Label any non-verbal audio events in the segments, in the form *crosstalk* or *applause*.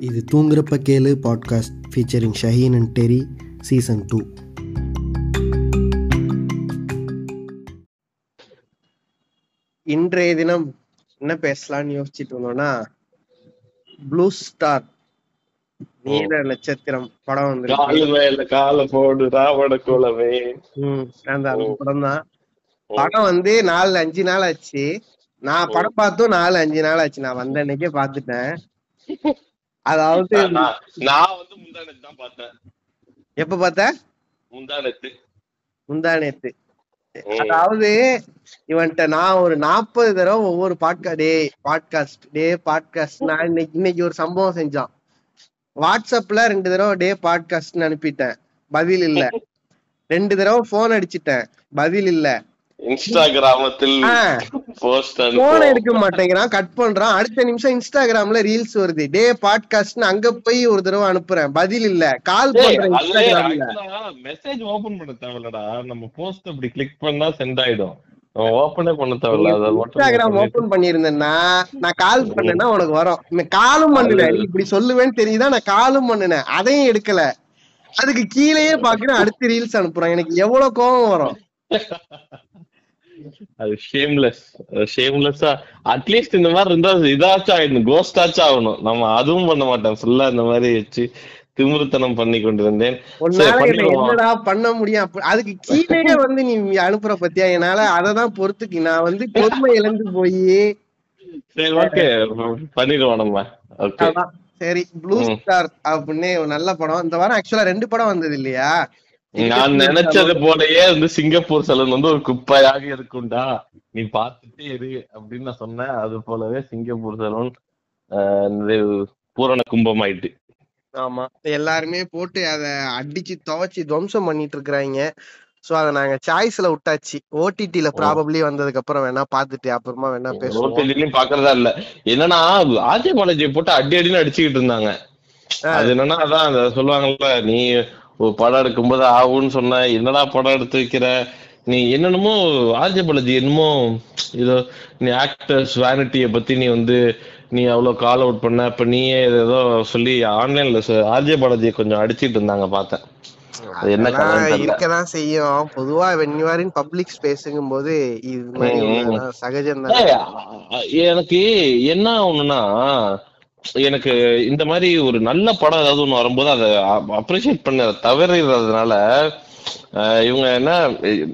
இது தூங்குறப்ப கேளு podcast featuring Shaheen and Terry season two இன்றைய தினம் என்ன பேசலாம்னு யோசிச்சுட்டு இருந்தோம்னா ப்ளூ ஸ்டார் நீல நட்சத்திரம் படம் வந்து காலு போடு ராவண குலமே. அந்த படம் தான். படம் வந்து நாலு அஞ்சு நாள் ஆச்சு. நான் படம் பார்த்தும் நாலு அஞ்சு நாள் ஆச்சு. நான் வந்த அன்னைக்கே பார்த்துட்டேன். அதாவது நான் வந்து முந்தானத்து தான் பார்த்தேன். எப்ப பார்த்த? முந்தானத்து முந்தா நேத்து. அதாவது இவன்ட்ட நான் ஒரு நாற்பது தடவை ஒவ்வொரு பாட்கா டே பாட்காஸ்ட் டே பாட்காஸ்ட் நான் இன்னைக்கு இன்னைக்கு ஒரு சம்பவம் செஞ்சான். வாட்ஸ்அப்ல ரெண்டு தடவை டே பாட்காஸ்ட்னு அனுப்பிட்டேன். பதில் இல்ல. *laughs* ரெண்டு தடவை போன் அடிச்சிட்டேன். பதில் இல்ல. இன்ஸ்டாகிராமத்தில் போன் எடுக்க மாட்டேங்கிறான் கட் பண்றான். அடுத்த நிமிஷம் இன்ஸ்டாகிராம்ல ரீல்ஸ் வருது. டே பாட்காஸ்ட்னு அங்க போய் ஒரு தடவை அனுப்புறேன். பதில் இல்ல. கால் பண்றேன் மெசேஜ் ஓபன் பண்ண தேவையில்லடா. நம்ம போஸ்ட் அப்படி கிளிக் பண்ணா சென்ட் ஆயிடும். ஓபனே பண்ண தேவையில்ல. இன்ஸ்டாகிராம் ஓபன் பண்ணிருந்தேன்னா நான் கால் பண்ணேன்னா உனக்கு வரும். காலும் பண்ணுனேன் நீ இப்படி சொல்லுவேன்னு தெரியுதா? நான் காலும் பண்ணுனேன். அதையும் எடுக்கல. அதுக்கு கீழேயே பாக்குறேன் அடுத்து ரீல்ஸ் அனுப்புறான். எனக்கு எவ்வளவு கோவம் வரும். *laughs* அது ஷேம்லெஸ் ஷேம்லெஸ்ஸா அட்லீஸ்ட் இந்த மாதிரி இருந்தா இதாச்சும் ஆயிடணும் கோஸ்டாச்சும் ஆகணும். நம்ம அதுவும் பண்ண மாட்டோம். ஃபுல்லா இந்த மாதிரி வச்சு திமிருத்தனம் பண்ணி கொண்டிருந்தேன். என்னடா பண்ண முடியும்? அதுக்கு கீழே வந்து நீ அனுப்புற பத்தியா? என்னால அததான் பொறுத்துக்கு. நான் வந்து பொறுமை இழந்து போய். சரி ஓகே பண்ணிடுவோம் நம்ம. சரி ப்ளூ. ஸ்டார் அப்படின்னு ஒரு நல்ல படம். இந்த வாரம் ஆக்சுவலா ரெண்டு படம் வந்தது இல்லையா? நான் நினைச்சது போலயே வந்து சிங்கப்பூர் சலூன் வந்து ஒரு குப்பையாக இருக்கும்டா. நீ பார்த்துட்டே இரு அப்படின்னு நான் சொன்னேன். அது போலவே சிங்கப்பூர் சலூன் பூரண கும்பம் ஆயிட்டு. ஆமா. எல்லாருமே போட்டு அத அடிச்சு துவைச்சு துவம்சம் பண்ணிட்டு இருக்கிறாங்க. சோ அத நாங்க சாய்ஸ்ல விட்டாச்சு. ஓடிடில ப்ராபப்ளி வந்ததுக்கு அப்புறம் வேணா பாத்துட்டு அப்புறமா வேணா பேசுவோம். ஓடிலையும் பாக்குறதா இல்ல. என்னன்னா ஆஜய் பாலாஜியை போட்டு அடி அடின்னு அடிச்சுக்கிட்டு இருந்தாங்க. அது என்னன்னா அதான் சொல்லுவாங்கல்ல நீ படம் எடுக்கும்போது ஆகும்னு சொன்ன என்னடா படம் எடுத்து வைக்கிற? நீ என்னென்னமோ ஆர்ஜே பாலாஜி என்னமோ இதோ நீ ஆக்டர்ஸ் வேனிட்டிய பத்தி நீ வந்து நீ அவ்வளவு கால் அவுட் பண்ண இப்ப நீயே ஏதோ சொல்லி ஆன்லைன்ல ஆர்ஜே பாலாஜியை கொஞ்சம் அடிச்சிட்டு இருந்தாங்க பார்த்தேன். அது என்ன இருக்கதான் செய்யும். பொதுவா வென்யூஆரின் பப்ளிக் ஸ்பேஸுங்கும் போது இது சகஜம் எனக்கு என்ன ஒண்ணுன்னா எனக்கு இந்த மாதிரி ஒரு நல்ல படம் ஏதாவது ஒண்ணு வரும்போது அதை அப்ரிஷியேட் பண்ண தவறதுனால இவங்க என்ன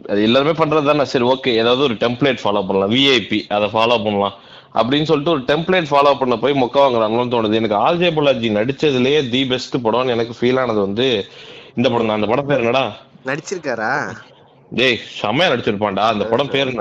எல்லாருமே பண்றது தானே? சரி ஓகே ஏதாவது ஒரு டெம்ப்ளேட் ஃபாலோ பண்ணலாம். விஐபி அதை ஃபாலோ பண்ணலாம். அப்படின்னு சொல்லிட்டு ஒரு டெம்ப்ளேட் ஃபாலோ பண்ண போய் மொக்க வாங்குறாங்களோன்னு தோணுது. எனக்கு ஆர்ஜே பாலாஜி நடிச்சதுலயே தி பெஸ்ட் படம்னு எனக்கு ஃபீல் ஆனது வந்து இந்த படம் தான். அந்த படம் பேர் என்னடா? நடிச்சிருக்காரா? டேய் செம்மையா நடிச்சிருப்பான்டா. அந்த படம் பேர்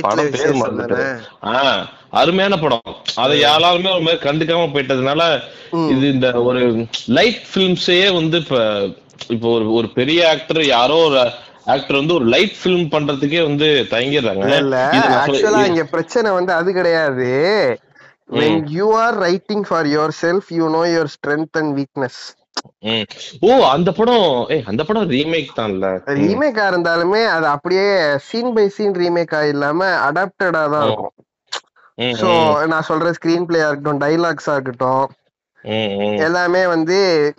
படம் பேர் தானே? ஆஹ் அருமையான படம். அதை யாராலுமே ஒரு மாதிரி கண்டுக்காம போயிட்டதுனால. இது இந்த ஒரு லைட் பிலிம்ஸே வந்து இப்ப இப்போ ஒரு ஒரு பெரிய ஆக்டர் யாரோ ஒரு ஆக்டர் வந்து ஒரு லைட் பிலிம் பண்றதுக்கே வந்து தயங்கிடுறாங்க. இல்ல ஆக்சுவலா இங்க பிரச்சனை வந்து அது கிடையாது. when you are writing for yourself you know your strength and weakness. ஓ அந்த படம் ஏய் அந்த படம் ரீமேக் தான்ல. ரீமேக்கா இருந்தாலுமே அது அப்படியே சீன் பை சீன் ரீமேக்கா இல்லாம அடாப்டடா தான் இருக்கும் சோ நான் சொல்ற ஸ்கிரீன் பிளேயா இருக்கட்டும் டைலாக்ஸா இருக்கட்டும். எல்லாமே வந்து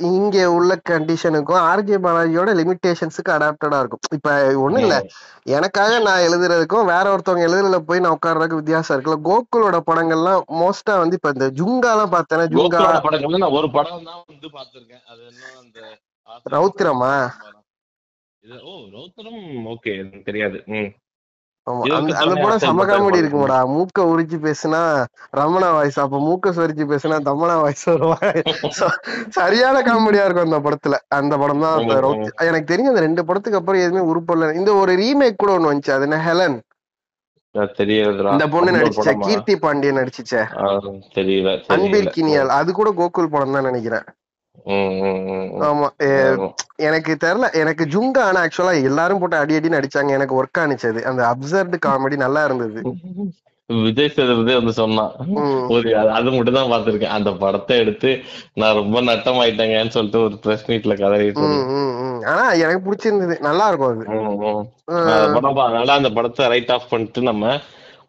இங்க உள்ள கண்டிஷனுக்கும் ஆர்ஜே பாலாஜியோட லிமிடேஷன்ஸுக்கு அடாப்டடா இருக்கும். இப்ப ஒண்ணும் இல்ல. எனக்காக நான் எழுதுறதுக்கும் வேற ஒருத்தவங்க எழுதுறதுல போய் நான் உட்கார்றதுக்கு வித்தியாசம் இருக்குல்ல. கோகுலோட படங்கள்லாம் மோஸ்டா வந்து இப்ப இந்த ஜுங்காலாம் பார்த்தேன்னா ஜுங்கா படங்கள்ல ஒரு படம் தான் வந்து பார்த்திருக்கேன். அது அந்த ரௌத்திரமா? ஓ ரௌத்திரம் ஓகே தெரியாது. ம். அந்த படம் பட்டாரு காமெடி. இருக்குமாடா மூக்க உரிச்சு பேசுனா ரமணா வாய்ஸ் அப்ப மூக்க சொரிச்சு பேசுனா தமனா வாய்ஸ் வருவாங்க *laughs* சரியான காமெடியா இருக்கும் அந்த படத்துல அந்த படம் தான் எனக்கு தெரியும் அந்த ரெண்டு படத்துக்கு அப்புறம் எதுவுமே உருப்படல இந்த ஒரு ரீமேக் கூட ஒண்ணு வந்துச்சு அது என்ன ஹெலன். இந்த பொண்ணு நடிச்ச? கீர்த்தி பாண்டியன் நடிச்சுச்சே தெரியல அன்பில். கினியால் அது கூட கோகுல் படம் தான் நினைக்கிறேன். ஆமா. எனக்கு தெரியல எனக்கு ஜுங்கா ஆனா ஆக்சுவலா எல்லாரும் போட்டு அடி அடி நடிச்சாங்க எனக்கு ஒர்க் ஆனிச்சது. அந்த அப்சர்டு காமெடி நல்லா இருந்தது. விஜய் சேதுபதி வந்து சொன்னான். ஒரு அது- மட்டும் தான் பார்த்திருக்கேன். அந்த படத்தை எடுத்து நான் ரொம்ப நட்டம் ஆயிட்டேங்கன்னு சொல்லிட்டு ஒரு பிரஸ் மீட்ல கதறிட்டு. ஆனா எனக்கு பிடிச்சிருந்தது. நல்லா இருக்கும் அது. படம் அதனால அந்த படத்தை ரைட் ஆஃப் பண்ணிட்டு நம்ம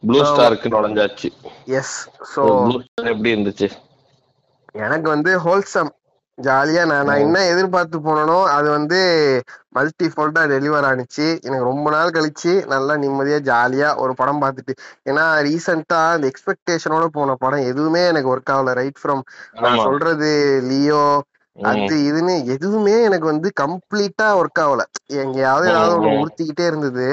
ப்ளூ. ஸ்டாருக்கு நுழைஞ்சாச்சு. எஸ் சோ எப்படி இருந்துச்சு? எனக்கு வந்து ஹோல்சம் ஜாலியா நான் நான். என்ன எதிர்பார்த்து போனனோ அது வந்து மல்டி ஃபோல்டா டெலிவர் ஆனிச்சு. எனக்கு ரொம்ப நாள் கழிச்சு நல்லா நிம்மதியா ஜாலியா ஒரு படம் பார்த்துட்டு. ஏன்னா ரீசெண்டா அந்த எக்ஸ்பெக்டேஷனோட போன படம் எதுவுமே எனக்கு ஒர்க் ஆகல. ரைட் ஃப்ரம் நான் சொல்றது லியோ அது இதுன்னு எதுவுமே எனக்கு வந்து கம்ப்ளீட்டா ஒர்க் ஆகல. எங்கேயாவது ஏதாவது ஒண்ணு உறுத்திக்கிட்டே இருந்தது.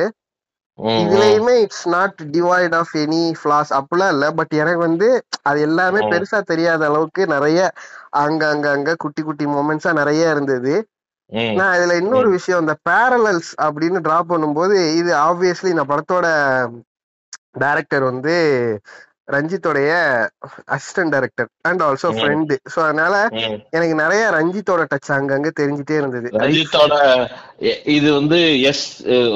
இதுலயுமே it's not devoid of any flaws அப்படிலாம் இல்ல பட் எனக்கு வந்து அது எல்லாமே ம், பெருசா தெரியாத அளவுக்கு நிறைய அங்க அங்க அங்க குட்டி குட்டி மூமெண்ட்ஸா நிறைய இருந்தது. ம், நான் இதுல இன்னொரு ம். விஷயம் இந்த பேரலல்ஸ் அப்படின்னு டிராப் பண்ணும்போது இது ஆப்வியஸ்லி இந்த படத்தோட டைரக்டர் வந்து ரஞ்சித்தோடைய assistant director and also friend so அதனால. எனக்கு நிறைய ரஞ்சித்தோட டச் அங்கங்க தெரிஞ்சுட்டே இருந்தது. ரஞ்சித்தோட இது வந்து எஸ்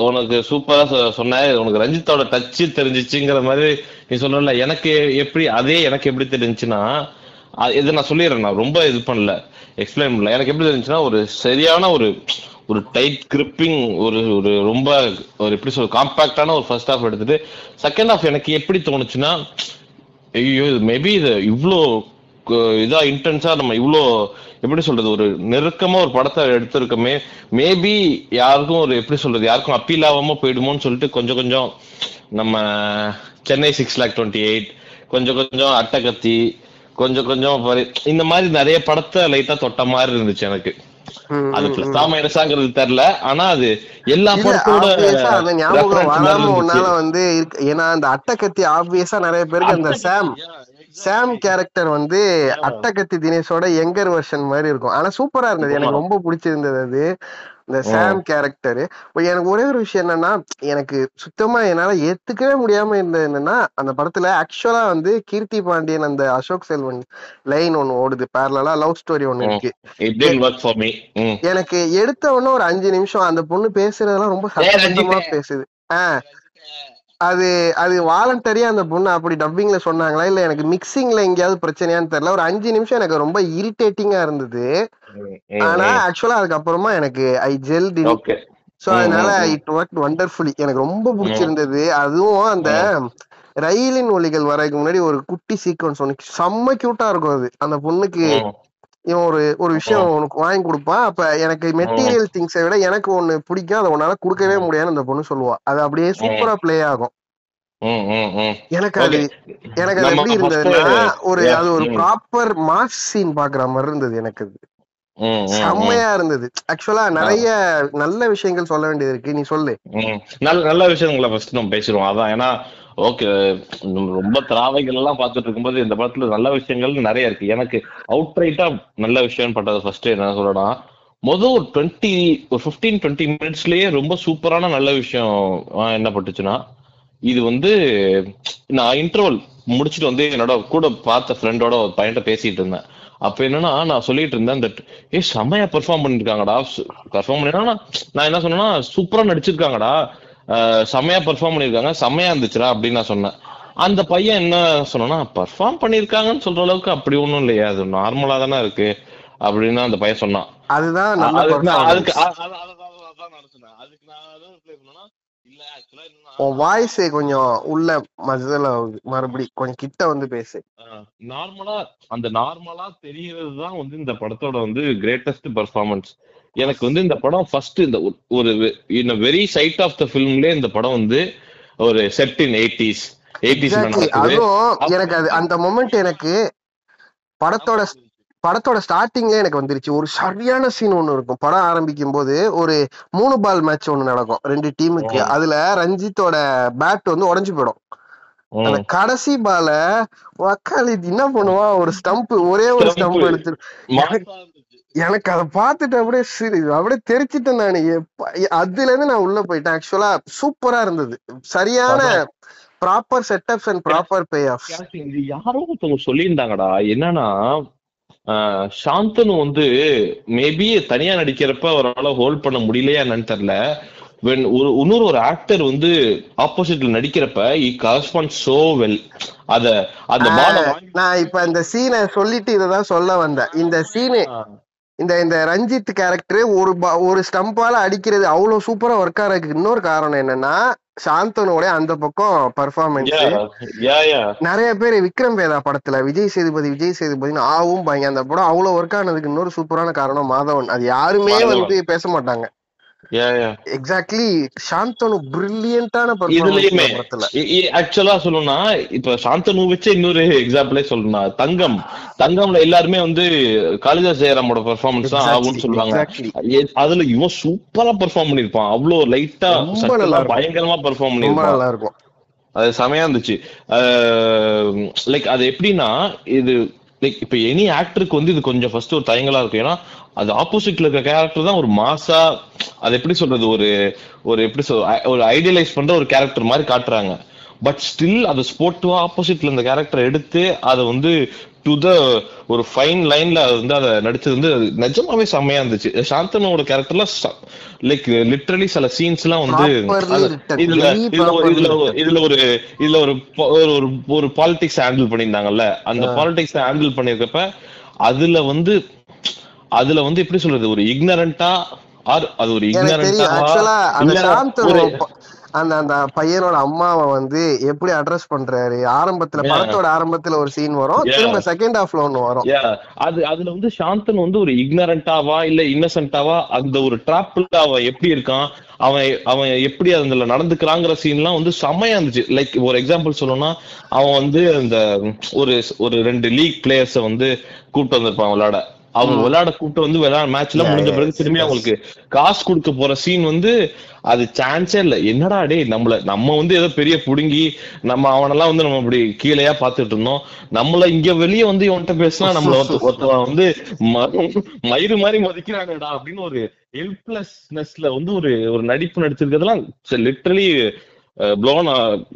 உனக்கு சூப்பரா சொ- சொன்ன உனக்கு ரஞ்சித்தோட டச் தெரிஞ்சிச்சுங்கிற மாதிரி நீ சொல்லல எனக்கு எப்படி அதே எனக்கு எப்படி தெரிஞ்சுச்சுன்னா அ- இது நான் சொல்லிடுறேன் நான் ரொம்ப இது பண்ணல எக்ஸ்பிளைன் பண்ணல. எனக்கு எப்படி தெரிஞ்சுச்சுன்னா ஒரு சரியான ஒரு ஒரு டைட் கிரிப்பிங் ஒரு ஒரு ரொம்ப ஒரு எப்படி சொல்ற காம்பாக்டான ஒரு ஃபர்ஸ்ட் ஹாஃப் எடுத்துட்டு செகண்ட் ஹாஃப் எனக்கு எப்படி தோணுச்சுன்னா ஐயோ இது மேபி இது இவ்வளோ இதா இன்டென்ஸா நம்ம இவ்வளோ எப்படி சொல்றது ஒரு நெருக்கமா ஒரு படத்தை எடுத்திருக்கோமே மேபி யாருக்கும் ஒரு எப்படி சொல்றது யாருக்கும் அப்பீல் ஆகாம போயிடுமோன்னு சொல்லிட்டு கொஞ்சம் கொஞ்சம் நம்ம Chennai six lakh twenty eight கொஞ்சம் கொஞ்சம் அட்டகத்தி கொஞ்சம் கொஞ்சம் இந்த மாதிரி நிறைய படத்தை லைட்டா தொட்ட மாதிரி இருந்துச்சு எனக்கு. அது பிளஸ் மைனஸாங்கிறது தெரியல. ஆனா அது எல்லா படத்தோட ஞாபகம் வராம. உன்னால வந்து இருக்கு ஏன்னா அந்த அட்டகத்தி ஆப்வியஸா நிறைய பேருக்கு அந்த சாம் சாம் கேரக்டர் வந்து அட்டகத்தி தினேஷோட யங்கர் வெர்ஷன் மாதிரி இருக்கும். ஆனா சூப்பரா இருந்தது. எனக்கு ரொம்ப பிடிச்சிருந்தது அது. இந்த சாம் கேரக்டர் எனக்கு ஒரே ஒரு விஷயம் என்னன்னா எனக்கு சுத்தமா என்னால ஏத்துக்கவே முடியாம இருந்தது என்னன்னா அந்த படத்துல ஆக்சுவலா வந்து கீர்த்தி பாண்டியன் அந்த அசோக் செல்வன் லைன் ஒன்னு ஓடுது. பேரலா லவ் ஸ்டோரி ஒன்னு இருக்கு. எனக்கு எடுத்த உடனே ஒரு அஞ்சு நிமிஷம் அந்த பொண்ணு பேசுறதெல்லாம் ரொம்ப ரஞ்சித் பேசுது. ஆஹ் அது அது வாலண்டரியா அந்த பொண்ணு அப்படி டப்பிங்ல சொன்னாங்களா? இல்ல எனக்கு மிக்சிங்ல எங்கேயாவது பிரச்சனையான்னு தெரியல. ஒரு அஞ்சு நிமிஷம் எனக்கு ரொம்ப இரிட்டேட்டிங்கா இருந்தது. ஆனா ஆக்சுவலா அதுக்கப்புறமா எனக்கு ஐ ஜெல் சோ அதனால இட் ஒர்க் வண்டர்ஃபுல்லி எனக்கு ரொம்ப பிடிச்சிருந்தது. அதுவும் அந்த ரயிலின் ஒலிகள் வரதுக்கு முன்னாடி ஒரு குட்டி சீக்வன்ஸ் ஒன்று செம்ம கியூட்டா இருக்கும் அது. அந்த பொண்ணுக்கு இவன் ஒரு ஒரு விஷயம் உனக்கு வாங்கி கொடுப்பான். அப்ப எனக்கு மெட்டீரியல் திங்ஸை விட எனக்கு ஒண்ணு பிடிக்கும். அதை உன்னால கொடுக்கவே முடியாதுன்னு அந்த பொண்ணு சொல்லுவா. அது அப்படியே சூப்பரா ப்ளே ஆகும். எனக்கு அது எனக்கு அது எப்படி இருந்ததுன்னா ஒரு அது ஒரு. ப்ராப்பர் மாஸ் சீன் பாக்குற மாதிரி இருந்தது எனக்கு அது. செம்மையா இருந்தது. ஆக்சுவலா நிறைய நல்ல விஷயங்கள் சொல்ல வேண்டியது இருக்கு. நீ சொல்லு. நல்ல நல்ல விஷயங்களை ஃபர்ஸ்ட் நம்ம பேசிடுவோம். அதான். ஏன்னா ஓகே ரொம்ப திராவைகள் எல்லாம் பார்த்துட்டு இருக்கும்போது இந்த படத்துல நல்ல விஷயங்கள் நிறைய இருக்கு. எனக்கு அவுட் ரைட்டா நல்ல விஷயம் பட்டது ஃபர்ஸ்ட் என்ன சொல்லனா மொதல் ஒரு டுவெண்ட்டி ஒரு ஃபிஃப்டீன் டுவெண்ட்டி மினிட்ஸ்லயே ரொம்ப சூப்பரான நல்ல விஷயம் என்ன பட்டுச்சுன்னா இது வந்து நான் இன்டர்வல் முடிச்சுட்டு வந்து என்னோட கூட பார்த்த ஃப்ரெண்டோட ஒரு பையன்கிட்ட பேசிட்டு இருந்தேன். அப்ப என்னன்னா நான் சொல்லிட்டு இருந்தேன் தட் ஏ செமையா பெர்ஃபார்ம் பண்ணிருக்காங்கடா. பெர்ஃபார்ம் பண்ணிருக்காங்க நான் என்ன சொன்னேன்னா சூப்பரா நடிச்சிருக்காங்கடா. செம்மையா பெர்ஃபார்ம் பண்ணிருக்காங்க செம்மையா இருந்துச்சுடா அப்படின்னு நான் சொன்னேன். அந்த பையன் என்ன சொன்னா பெர்ஃபார்ம் பண்ணிருக்காங்கன்னு சொல்ற அளவுக்கு அப்படி ஒண்ணும் இல்லையா. அது நார்மலா தானே இருக்கு. அப்படின்னு அந்த பையன் சொன்னான். அதுதான் அதுக்கு நான் அதுக்கு நான் வாய்ஸ் கொஞ்சம் உள்ள மசல ஆகுது. மறுபடி கொஞ்சம் கிட்ட வந்து பேசு. நார்மலா அந்த நார்மலா தெரியறது தான் வந்து இந்த படத்தோட வந்து கிரேட்டஸ்ட் பெர்ஃபார்மன்ஸ் எனக்கு வந்து இந்த படம் ஃபர்ஸ்ட் இந்த ஒரு- in every side of the ஃபிலிம்லயே இந்த படம் வந்து ஒரு செட் இன் எயிட்டிஸ் நடக்குது அதுவும் எனக்கு அது அந்த மொமெண்ட் எனக்கு படத்தோட படத்தோட ஸ்டார்டிங்ல எனக்கு வந்துருச்சு ஒரு சரியான சீன் ஒண்ணு இருக்கும் படம் ஆரம்பிக்கும் போது ஒரு மூணு பால் மேட்ச் ஒண்ணு நடக்கும் ரெண்டு டீமுக்கு. அதுல ரஞ்சித்தோட பேட் வந்து உடைஞ்சு போயிடும் அந்த. கடைசி பால வக்காலி என்ன பண்ணுவான் ஒரு ஸ்டம்ப் ஒரே ஒரு. ஸ்டம்ப் எடுத்து. எனக்கு அதை பார்த்துட்டு அப்படியே சிரி அப்படியே தெரிச்சிட்டேன் நான். அதுல இருந்து நான் உள்ள போயிட்டேன். ஆக்சுவலா சூப்பரா இருந்தது. சரியான. Proper setups and proper pay off இது யாரோ ஒருத்தவங்க சொல்லியிருந்தாங்கடா. என்னன்னா சாந்தனு வந்து மேபி தனியா நடிக்கிறப்ப அவரால ஹோல்ட் பண்ண முடியலையா என்னன்னு தெரியல. When ஒரு இன்னொரு ஒரு ஆக்டர் வந்து ஆப்போசிட்ல நடிக்கிறப்ப இ கரஸ்பாண்ட் சோ வெல் அத அந்த நான் இப்ப இந்த சீனை சொல்லிட்டு இததான் சொல்ல வந்தேன். இந்த சீனு இந்த இந்த ரஞ்சித் கேரக்டர் ஒரு பா- ஒரு ஸ்டம்பால அடிக்கிறது அவ்வளவு சூப்பரா ஒர்க் ஆகிறதுக்கு இன்னொரு காரணம் என்னன்னா சாந்தனோட அந்த பக்கம் பர்ஃபார்மன்ஸ் நிறைய பேர் விக்ரம் வேதா படத்துல விஜய் சேதுபதி விஜய் சேதுபதினு ஆவும் பாங்க அந்த படம் அவ்வளவு ஒர்க் ஆனதுக்கு இன்னொரு சூப்பரான காரணம் மாதவன். அது யாருமே. வந்து பேச மாட்டாங்க. எக்ஸாக்ட்லி சாந்தனு பிரில்லியன்டான இதுலயுமே ஆக்சுவலா சொல்லணும்னா இப்ப சாந்தனு வச்சு இன்னொரு எக்ஸாம்பிளே சொல்லணும்னா தங்கம். தங்கம்ல எல்லாருமே வந்து காளிதாஸ் ஜெயராமோட பெர்ஃபார்மன்ஸ் தான் ஆகும்னு சொல்லுவாங்க. அதுல இவன் சூப்பரா பெர்ஃபார்ம் பண்ணிருப்பான் அவ்வளவு லைட்டா. பயங்கரமா பெர்ஃபார்ம் பண்ணிருப்பான் நல்லா இருக்கும் அது செமையா இருந்துச்சு. லைக் அது எப்படின்னா இது லைக் இப்ப எனி ஆக்டருக்கு வந்து இது கொஞ்சம் ஃபர்ஸ்ட் ஒரு தயங்கலா இருக்கும். ஏன்னா அது ஆப்போசிட்ல இருக்க கேரக்டர் தான் ஒரு மாசா அது எப்படி சொல்றது ஒரு ஒரு எப்படி சொல் ஒரு ஐடியலைஸ் பண்ற ஒரு கேரக்டர் மாதிரி காட்டுறாங்க. பட் ஸ்டில் அதை ஸ்போர்ட்டுவா ஆப்போசிட்ல இந்த கேரக்டர் எடுத்து அதை வந்து டு த ஒரு ஃபைன் லைன்ல வந்து அதை நடிச்சது வந்து அது நிஜமாவே செம்மையா இருந்துச்சு. சாந்தனோட கேரக்டர்ல லைக் லிட்டரலி சில சீன்ஸ் எல்லாம் வந்து அது- இதுல இதுல இதுல ஒரு-. இதுல ஒரு ஒரு ஒரு பாலிடிக்ஸ் ஹேண்டில் பண்ணியிருந்தாங்கல்ல. அந்த பாலிடிக்ஸ் ஹேண்டில் பண்ணிருக்கப்ப அதுல வந்து அதுல வந்து எப்படி சொல்றது? ஒரு இக்னரண்டா ஆர் அது ஒரு இக்னரண்டா அந்த அந்த பையனோட அம்மாவை வந்து எப்படி அட்ரஸ் பண்றாரு? ஆரம்பத்துல. படத்தோட ஆரம்பத்துல ஒரு சீன் வரும். திரும்ப செகண்ட் ஹாஃப்ல ஒண்ணு வரும். அது அதுல வந்து சாந்தன் வந்து ஒரு இக்னரண்டாவா இல்ல இன்னசென்ட்டாவா அந்த ஒரு டிராப்ல அவன் எப்படி இருக்கான் அவன் அவன் எப்படி அதுல நடந்துக்கிறாங்கிற சீன்லாம் வந்து செம்மையா இருந்துச்சு. லைக் ஒரு எக்ஸாம்பிள் சொல்லணும்னா அவன் வந்து அந்த ஒரு ஒரு ரெண்டு லீக் பிளேயர்ஸ வந்து கூப்பிட்டு வந்திருப்பான் விளையாட. அவங்க விளையாட கூப்பிட்டு வந்து விளையாட மேட்ச்ல முடிஞ்ச பிறகு திரும்பி. அவங்களுக்கு காசு கொடுக்க போற சீன் வந்து அது சான்ஸே இல்ல. என்னடா டேய் நம்மள நம்ம வந்து ஏதோ பெரிய புடுங்கி நம்ம அவனெல்லாம் வந்து நம்ம இப்படி கீழையா பாத்துட்டு இருந்தோம். நம்மள இங்க வெளிய வந்து இவன்கிட்ட பேசினா நம்மள ஒருத்த- ஒருத்தவன் வந்து மயிறு மாதிரி மதிக்கிறாங்கடா அப்படின்னு ஒரு ஹெல்ப்லெஸ்னஸ்ல வந்து ஒரு ஒரு நடிப்பு நடிச்சிருக்கிறதுலாம் லிட்டரலி ப்ளோன்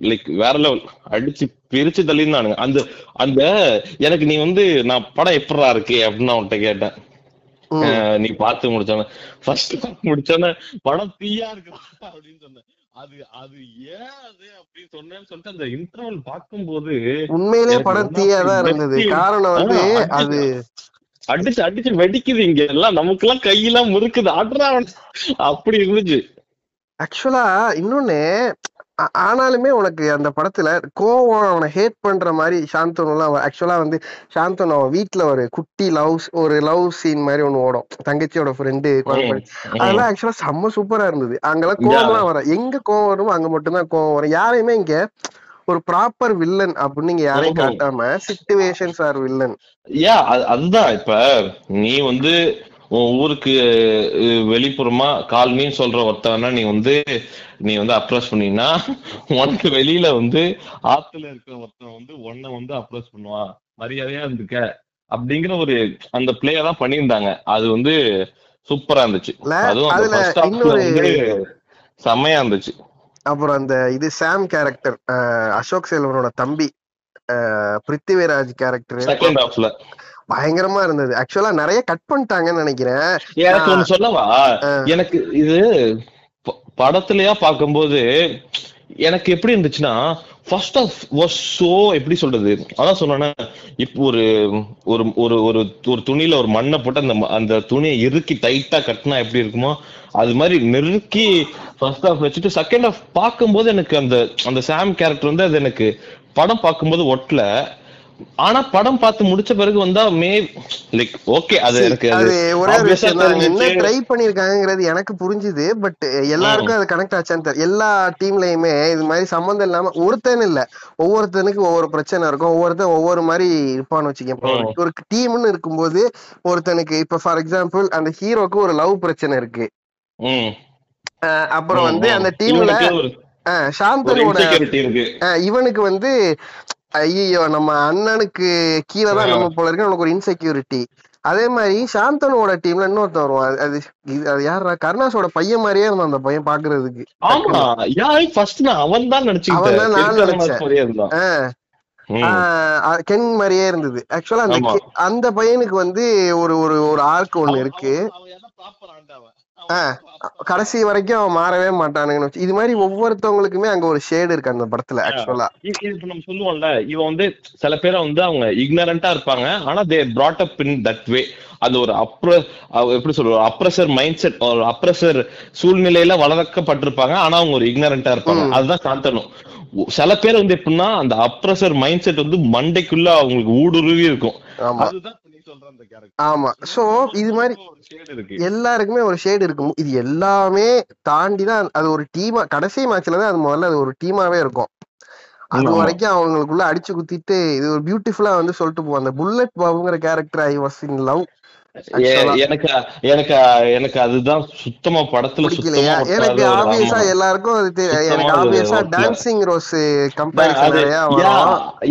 லைக் வேற லெவல் அடிச்சு பிரிச்சு தள்ளிருந்தானுங்க அந்த அந்த எனக்கு நீ வந்து நான் படம் எப்படா இருக்கு அப்படின்னு நான் உன்கிட்ட கேட்டேன் நீ பார்த்து முடிச்சான ஃபர்ஸ்ட் முடிச்சான படம் தீயா இருக்கு அப்படின்னு சொன்னேன். அது அது ஏன் அது அப்படின்னு சொன்னேன்னு சொல்லிட்டு அந்த இன்டர்வல் பார்க்கும்போது உண்மையிலே எனக்கு படம் தீயா தான் இருந்தது. காரணம் வந்து அது அடிச்சு அடிச்சு வெடிக்குது இங்க. எல்லாம் நமக்கெல்லாம் கையெல்லாம் முறுக்குது. ஆடுறா அப்படி இருந்துச்சு. ஆக்சுவலா இன்னொன்னு ஆனாலுமே உனக்கு அந்த படத்துல கோவம் அவனை ஹேட் பண்ற மாதிரி சாந்தனுலாம் ஆக்சுவலா வந்து சாந்தனு அவன் வீட்ல ஒரு குட்டி லவ் ஒரு லவ் சீன் மாதிரி ஒண்ணு ஓடும். தங்கச்சியோட ஃப்ரெண்டு அதெல்லாம் ஆக்சுவலா செம்ம சூப்பரா இருந்தது. அங்கெல்லாம் கோவம்லாம் வர எங்க கோவம் வருமோ அங்க மட்டும்தான் கோவம் வரும். யாரையுமே இங்க ஒரு ப்ராப்பர் வில்லன் அப்படின்னு இங்க யாரையும். காட்டாம சிச்சுவேஷன்ஸ் ஆர் வில்லன் யா அதுதான். இப்ப நீ வந்து உன் ஊருக்கு வெளிப்புறமா காலனின்னு சொல்ற ஒருத்தவனா நீ வந்து நீ வந்து அப்ரோச் பண்ணீங்கன்னா உனக்கு வெளியில வந்து ஆத்துல இருக்கிற ஒருத்தன் வந்து உன்னை வந்து அப்ரோச் பண்ணுவான். மரியாதையா இருந்துக்க. அப்படிங்கிற ஒரு அந்த பிளேய தான் பண்ணியிருந்தாங்க. அது வந்து சூப்பரா இருந்துச்சு. அதுவும் வந்து செம்மையா இருந்துச்சு. அப்புறம் அந்த இது சாம் கேரக்டர் அசோக் செல்வனோட தம்பி பிருத்திவிராஜ் கேரக்டர் செகண்ட் ஹாஃப்ல பயங்கரமா இருந்தது. ஆக்சுவலா நிறைய கட் பண்ணிட்டாங்கன்னு நினைக்கிறேன். எனக்கு ஒண்ணு சொல்லவா? எனக்கு இது படத்துலயா பார்க்கும்போது எனக்கு எப்படி இருந்துச்சுன்னா ஃபர்ஸ்ட் ஆஃப் வாஸ் சோ எப்படி சொல்றது? அதான் சொன்னேன்னா இப்போ ஒரு ஒரு ஒரு ஒரு ஒரு துணியில ஒரு மண்ணை போட்டு அந்த அந்த துணியை இறுக்கி டைட்டா கட்டினா எப்படி இருக்குமோ அது மாதிரி நெருக்கி ஃபர்ஸ்ட் ஆஃப் வச்சுட்டு செகண்ட் ஆஃப் பார்க்கும்போது எனக்கு அந்த அந்த சாம் கேரக்டர் வந்து அது எனக்கு படம் பார்க்கும்போது ஒட்டல. ஆனா படம் பார்த்து முடிச்ச பிறகு வந்தா மே லைக் ஓகே அது எனக்கு அது ஒரே என்ன. ட்ரை பண்ணிருக்காங்கிறது எனக்கு புரிஞ்சுது பட் எல்லாருக்கும் அது கனெக்ட் ஆச்சான்னு தெரியல எல்லா டீம்லயுமே இது மாதிரி சம்மந்தம் இல்லாம ஒருத்தன் இல்ல. ஒவ்வொருத்தனுக்கு ஒவ்வொரு பிரச்சனை இருக்கும். ஒவ்வொருத்தன் ஒவ்வொரு மாதிரி இருப்பான்னு வச்சுக்கேன். ஒரு டீம்னு இருக்கும்போது ஒருத்தனுக்கு இப்ப ஃபார் எக்ஸாம்பிள் அந்த ஹீரோக்கு ஒரு லவ் பிரச்சனை இருக்கு. அப்புறம் வந்து அந்த. டீம்ல சாந்தனோட இவனுக்கு வந்து ஐயோ நம்ம அண்ணனுக்கு கீழே தான். நம்ம போல இருக்கு அவனுக்கு ஒரு இன்செக்யூரிட்டி அதே மாதிரி சாந்தனுவோட டீம்ல இன்னொருத்தன் வருவான் அது- அது யாரா கருணாஸோட பையன் மாதிரியே இருந்தான் அந்த பையன் பாக்குறதுக்கு ஆமா யா ஃபர்ஸ்ட் நான் அவன் தான் அவன் தான் நான் நினைச்சேன். கென் மாதிரியே இருந்தது ஆக்சுவலா அந்த அந்த பையனுக்கு வந்து ஒரு ஒரு ஒரு ஆர்க் ஒண்ணு இருக்கு கடைசி வரைக்கும் அவன் மாறவே மாட்டானுங்கன்னு இது மாதிரி ஒவ்வொருத்தவங்களுக்குமே அங்க ஒரு ஷேடு இருக்கு அந்த படத்துல ஆக்சுவலா இப்ப நம்ம சொல்லுவோம்ல இவன் வந்து சில பேரை வந்து அவங்க இக்னரண்டா இருப்பாங்க. ஆனா they brought up in that way அந்த ஒரு அப்ர எப்படி சொல்ற அப்ரஸர் மைண்ட் செட் ஒரு அப்ரஸர் சூழ்நிலையில வளர்க்கப்பட்டிருப்பாங்க. ஆனா அவங்க ஒரு இக்னரண்டா இருப்பாங்க. அதுதான் சாந்தனு சில பேர் வந்து எப்படின்னா அந்த அப்ரஸர் மைண்ட் செட் வந்து மண்டைக்குள்ள அவங்களுக்கு ஊடுருவி இருக்கும். அதுதான் ஆமா. சோ இது மாதிரி எல்லாருக்குமே ஒரு ஷேடு இருக்கும் இது எல்லாமே தாண்டி தான் அது ஒரு டீமா கடைசி மேட்ச்ல தான் அது முதல்ல அது ஒரு டீமாவே இருக்கும். அது. வரைக்கும் அவங்களுக்குள்ள அடிச்சு குத்திட்டு இது ஒரு பியூட்டிஃபுல்லா வந்து சொல்லிட்டு போவோம் அந்த bullet பாபுங்கிற character I was in love எனக்கு எனக்கு எனக்கு அதுதான் சுத்தமா படத்துல சுத்தமா எனக்கு ஆப்வியஸா. எல்லாருக்கும் எனக்கு ஆப்வியஸா. டான்சிங் ரோஸ் கம்பேரிசன்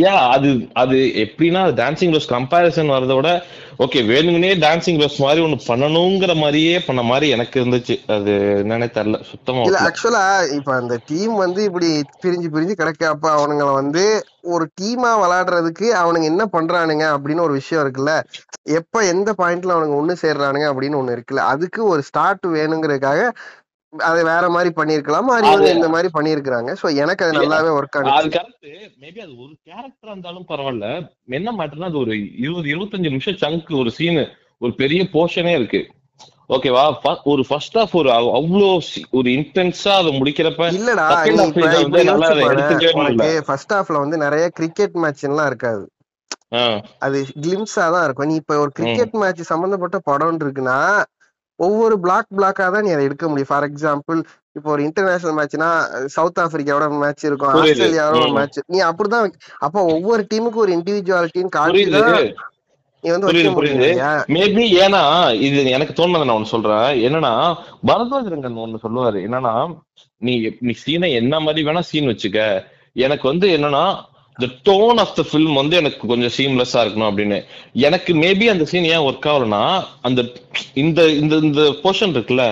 யா அது அது எப்படின்னா டான்சிங் ரோஸ் கம்பேரிசன் வரத விட ஓகே வேணுங்கனே டான்சிங் ரோஸ் மாதிரி ஒண்ணு பண்ணணுங்கிற மாதிரியே பண்ண மாதிரி எனக்கு இருந்துச்சு. அது என்னன்னே தெரியல. சுத்தமா இல்ல ஆக்சுவலா இப்ப அந்த டீம் வந்து இப்படி பிரிஞ்சு பிரிஞ்சு கிடக்க. அப்ப அவனுங்களை வந்து ஒரு டீமா விளையாடுறதுக்கு அவனுங்க என்ன பண்றானுங்க அப்படின்னு ஒரு விஷயம் இருக்குல்ல. எப்ப எந்த பாயிண்ட்ல அவனுங்க ஒண்ணு சேர்றானுங்க அப்படின்னு ஒண்ணு இருக்குல்ல. அதுக்கு ஒரு ஸ்டார்ட் வேணுங்கிறதுக்காக அதை வேற மாதிரி பண்ணிருக்கலாம் அது இந்த மாதிரி பண்ணிருக்காங்க சோ எனக்கு அது நல்லாவே ஒர்க் ஆனிச்சு அது கரெக்ட் மேபி அது ஒரு கேரக்டரா இருந்தாலும் பரவாயில்ல. என்ன மேட்டர்னா அது ஒரு இருபது இருபத்தஞ்சு நிமிஷம் சங்க் ஒரு சீனு ஒரு பெரிய போர்ஷனே இருக்கு. ஓகேவா ஒரு ஃபர்ஸ்ட் ஆஃப் ஒரு அவ்- அவ்வளோ ஒரு இன்டென்ஸா அதை முடிக்கிறப்ப இல்லடா ஃபர்ஸ்ட் ஹாஃப்ல வந்து நிறைய கிரிக்கெட் மேட்ச் எல்லாம் இருக்காது. அது கிளிம்ஸா தான் இருக்கும். நீ இப்ப ஒரு கிரிக்கெட் மேட்ச் சம்பந்தப்பட்ட படம் இருக்குன்னா ஒவ்வொரு பிளாக் பிளாக்கா தான் நீ அதை எடுக்க முடியும். ஃபார் எக்ஸாம்பிள் இப்போ ஒரு இன்டர்நேஷனல் மேட்ச்னா சவுத் ஆப்பிரிக்காவோட மேட்ச் இருக்கும் ஆஸ்திரேலியாவோட ஒரு மேட்ச் நீ அப்படிதான் அப்போ ஒவ்வொரு டீமுக்கும் ஒரு இண்டிவிஜுவாலிட்டின்னு காட்டி புரியுது. புரியுது மேபி ஏன்னா இது எனக்கு தோணுனதை நான் ஒண்ணு சொல்றேன். என்னன்னா பரத்வாஜ் ரங்கன் ஒண்ணு சொல்லுவாரு. என்னன்னா நீ நீ சீனை என்ன மாதிரி வேணா சீன் வச்சுக்க. எனக்கு வந்து என்னன்னா the tone of the film வந்து எனக்கு கொஞ்சம் சீம்லெஸ்ஸா இருக்கணும் அப்படின்னு. எனக்கு மேபி அந்த சீன் ஏன் ஒர்க் ஆகலன்னா அந்த இந்த இந்த இந்த போர்ஷன் இருக்குல்ல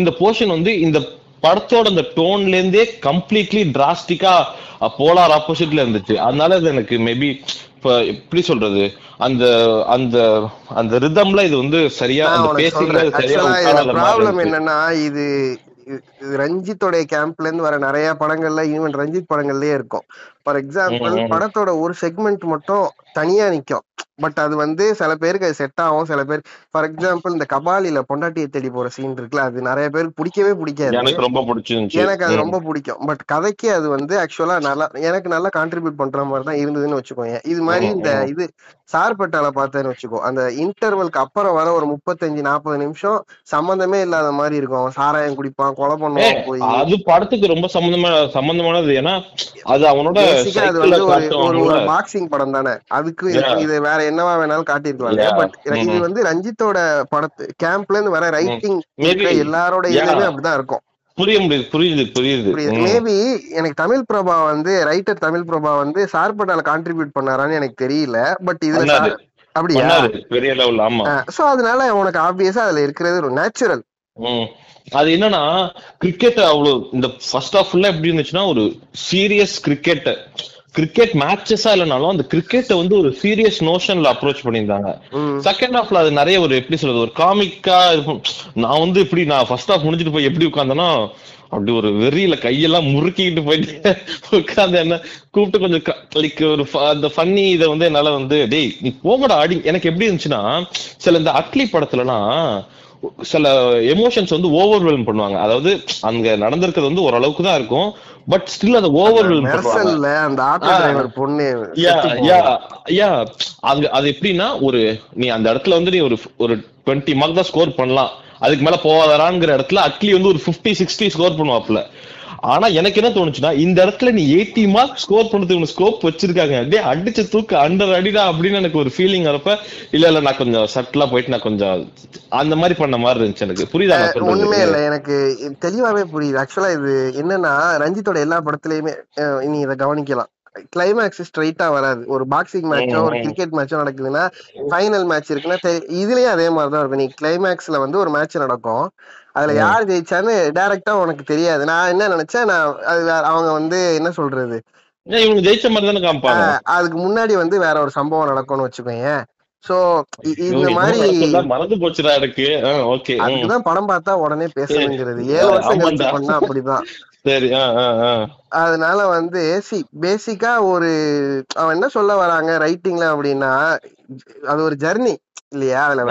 இந்த போர்ஷன் வந்து இந்த படத்தோட அந்த டோன்ல இருந்தே கம்ப்ளீட்லி டிராஸ்டிக்கா போலார் ஆப்போசிட்ல இருந்துச்சு. அதனால அது எனக்கு மேபி இப்ப எப்படி சொல்றது? அந்த அந்த அந்த ரிதம்ல இது வந்து சரியா அந்த சொல்றேன். சரியா ப்ராப்ளம் என்னன்னா இது ரஞ்சித்தோடைய கேம்ப்ல இருந்து வர நிறைய படங்கள்ல ஈவன் ரஞ்சித் படங்கள்லயே இருக்கும். For example. படத்தோட ஒரு செக்மெண்ட் மட்டும் தனியா நிக்கும். பட் அது வந்து சில பேருக்கு அது செட் ஆகும் சில பேர் ஃபார் எக்ஸாம்பிள் இந்த கபாலில பொண்டாட்டியை தேடி போற சீன் இருக்குல்ல அது நிறைய பேருக்கு பிடிக்கவே பிடிக்காது. எனக்கு ரொம்ப பிடிச்சிருந்துச்சு. எனக்கு அது ரொம்ப பிடிக்கும். பட் கதைக்கு அது வந்து ஆக்சுவலா நல்லா எனக்கு நல்லா கான்ட்ரிபியூட் பண்ற மாதிரி தான் இருந்ததுன்னு வச்சுக்கோங்க இது மாதிரி இந்த. இது சார்பட்டால பார்த்தேன்னு வச்சுக்கோ அந்த இன்டர்வல்க்கு அப்புறம் வர ஒரு முப்பத்தஞ்சு நாற்பது நிமிஷம் சம்பந்தமே இல்லாத மாதிரி இருக்கும். அவன் சாராயம் குடிப்பான் கொலை அது படத்துக்கு ரொம்ப சம்பந்தமா சம்பந்தமானது. ஏன்னா அது அவனோட அது வந்து ஒரு ஒரு பாக்ஸிங் படம் தானே. அதுக்கு இது வேற என்னவா வேணாலும் காட்டியிருக்கலாங்க yeah. பட் இது ம். வந்து ரஞ்சித்தோட படத்து கேம்ப்ல இருந்து வர ம். ரைட்டிங் எல்லாரோட இதுலயுமே அப்படிதான் இருக்கும். புரிய முடியுது புரியுது புரியுது. மேபி எனக்கு தமிழ் பிரபா வந்து ரைட்டர் தமிழ் பிரபா வந்து சார்பட்டால கான்ட்ரிபியூட் பண்ணாரான்னு எனக்கு தெரியல. பட் இதுல பண்ணாரு. அப்படியா? பெரிய லெவல் ஆமா. சோ அதனால உனக்கு ஆப்வியஸா அதுல இருக்கிறது ஒரு நேச்சுரல் அது என்னன்னா கிரிக்கெட் அவ்வளவு இந்த ஃபர்ஸ்ட் ஆஃப் ஃபுல்லா எப்படி இருந்துச்சுன்னா ஒரு சீரியஸ் கிரிக்கெட் கிரிக்கெட் மேட்சஸா இல்லைனாலும் அந்த கிரிக்கெட்டை வந்து ஒரு சீரியஸ் நோஷன்ல அப்ரோச் பண்ணியிருந்தாங்க. செகண்ட் ஹாஃப்ல அது நிறைய ஒரு எப்படி சொல்றது ஒரு காமிக்கா இருக்கும். நான் வந்து இப்படி நான் ஃபர்ஸ்ட் ஹாஃப் முடிஞ்சிட்டு போய் எப்படி உட்காந்தேன்னா அப்படி ஒரு வெறியில கையெல்லாம் முறுக்கிட்டு போயிட்டு *laughs* உட்காந்து என்ன கூப்பிட்டு கொஞ்சம் லைக் ஒரு அந்த ஃபன்னி இதை வந்து என்னால வந்து டேய் நீ போங்கடா ஆடி எனக்கு எப்படி இருந்துச்சுன்னா சில இந்த அட்லி படத்துலலாம் சில எமோஷன்ஸ் வந்து ஓவர்வெல்ம் பண்ணுவாங்க. அதாவது அங்க நடந்திருக்கிறது வந்து ஓரளவுக்கு தான் இருக்கும். பட் ஸ்டில் அதை ஓவர்வெல்ம் பண்ணுவாங்க. அந்த ஆட்டோ டிரைவர் பொண்ணு யா செத்து யா போகும் யா அங்க அது எப்படின்னா ஒரு நீ அந்த இடத்துல வந்து நீ ஒரு ஒரு டுவெண்ட்டி மார்க் தான் ஸ்கோர் பண்ணலாம். அதுக்கு மேல போவாதாராங்கிற இடத்துல அட்லி வந்து ஒரு 50 சிக்ஸ்டி ஸ்கோர் பண்ணுவாப்ல ஆனா எனக்கு என்ன தோணுச்சுன்னா இந்த இடத்துல நீ எயிட்டி மார்க் ஸ்கோர் பண்றதுக்கு ஸ்கோப் வச்சிருக்காங்க. டே அடிச்ச தூக்கு அண்டர் அடிடா அப்படின்னு எனக்கு ஒரு ஃபீலிங் வரப்ப இல்ல இல்ல நான் கொஞ்சம் சட்டிலா போயிட்டு நான் கொஞ்சம் அந்த மாதிரி பண்ண மாதிரி இருந்துச்சு எனக்கு. புரியுதா ஒண்ணுமே இல்ல. எனக்கு தெளிவாவே புரியுது. ஆக்சுவலா இது என்னன்னா ரஞ்சித்தோட எல்லா படத்துலயுமே நீ இதை கவனிக்கலாம். கிளைமேக்ஸ் ஸ்ட்ரைட்டா வராது. ஒரு பாக்ஸிங் மேட்சோ ஒரு. கிரிக்கெட் மேட்சோ நடக்குதுன்னா ஃபைனல் மேட்ச் இருக்குன்னா இதுலயும் அதே மாதிரி தான் இருக்கும். நீ கிளைமேக்ஸ்ல வந்து ஒரு மேட்ச் நடக்கும். அதுல. யார் ஜெயிச்சான்னு டைரக்டா உனக்கு தெரியாது. நான் என்ன நினைச்சேன் நான் அது அவங்க வந்து என்ன சொல்றது? இவங்க ஜெயிச்ச மாதிரி தானே காமிப்பாங்க. ஆஹ் அதுக்கு முன்னாடி வந்து வேற ஒரு சம்பவம் நடக்கும்னு வச்சுக்கோங்க சோ இந்த மாதிரி மறந்து போச்சுடா எனக்கு. ஓகே படம் பார்த்தா உடனே பேசணுங்கிறது ஏழு வருஷம் கழிச்சு. பண்ணா அப்படிதான். சரி அதனால வந்து சி பேசிக்கா ஒரு அவன் என்ன சொல்ல வராங்க ரைட்டிங்ல அப்படின்னா அது ஒரு ஜர்னி இல்லையா அதுல.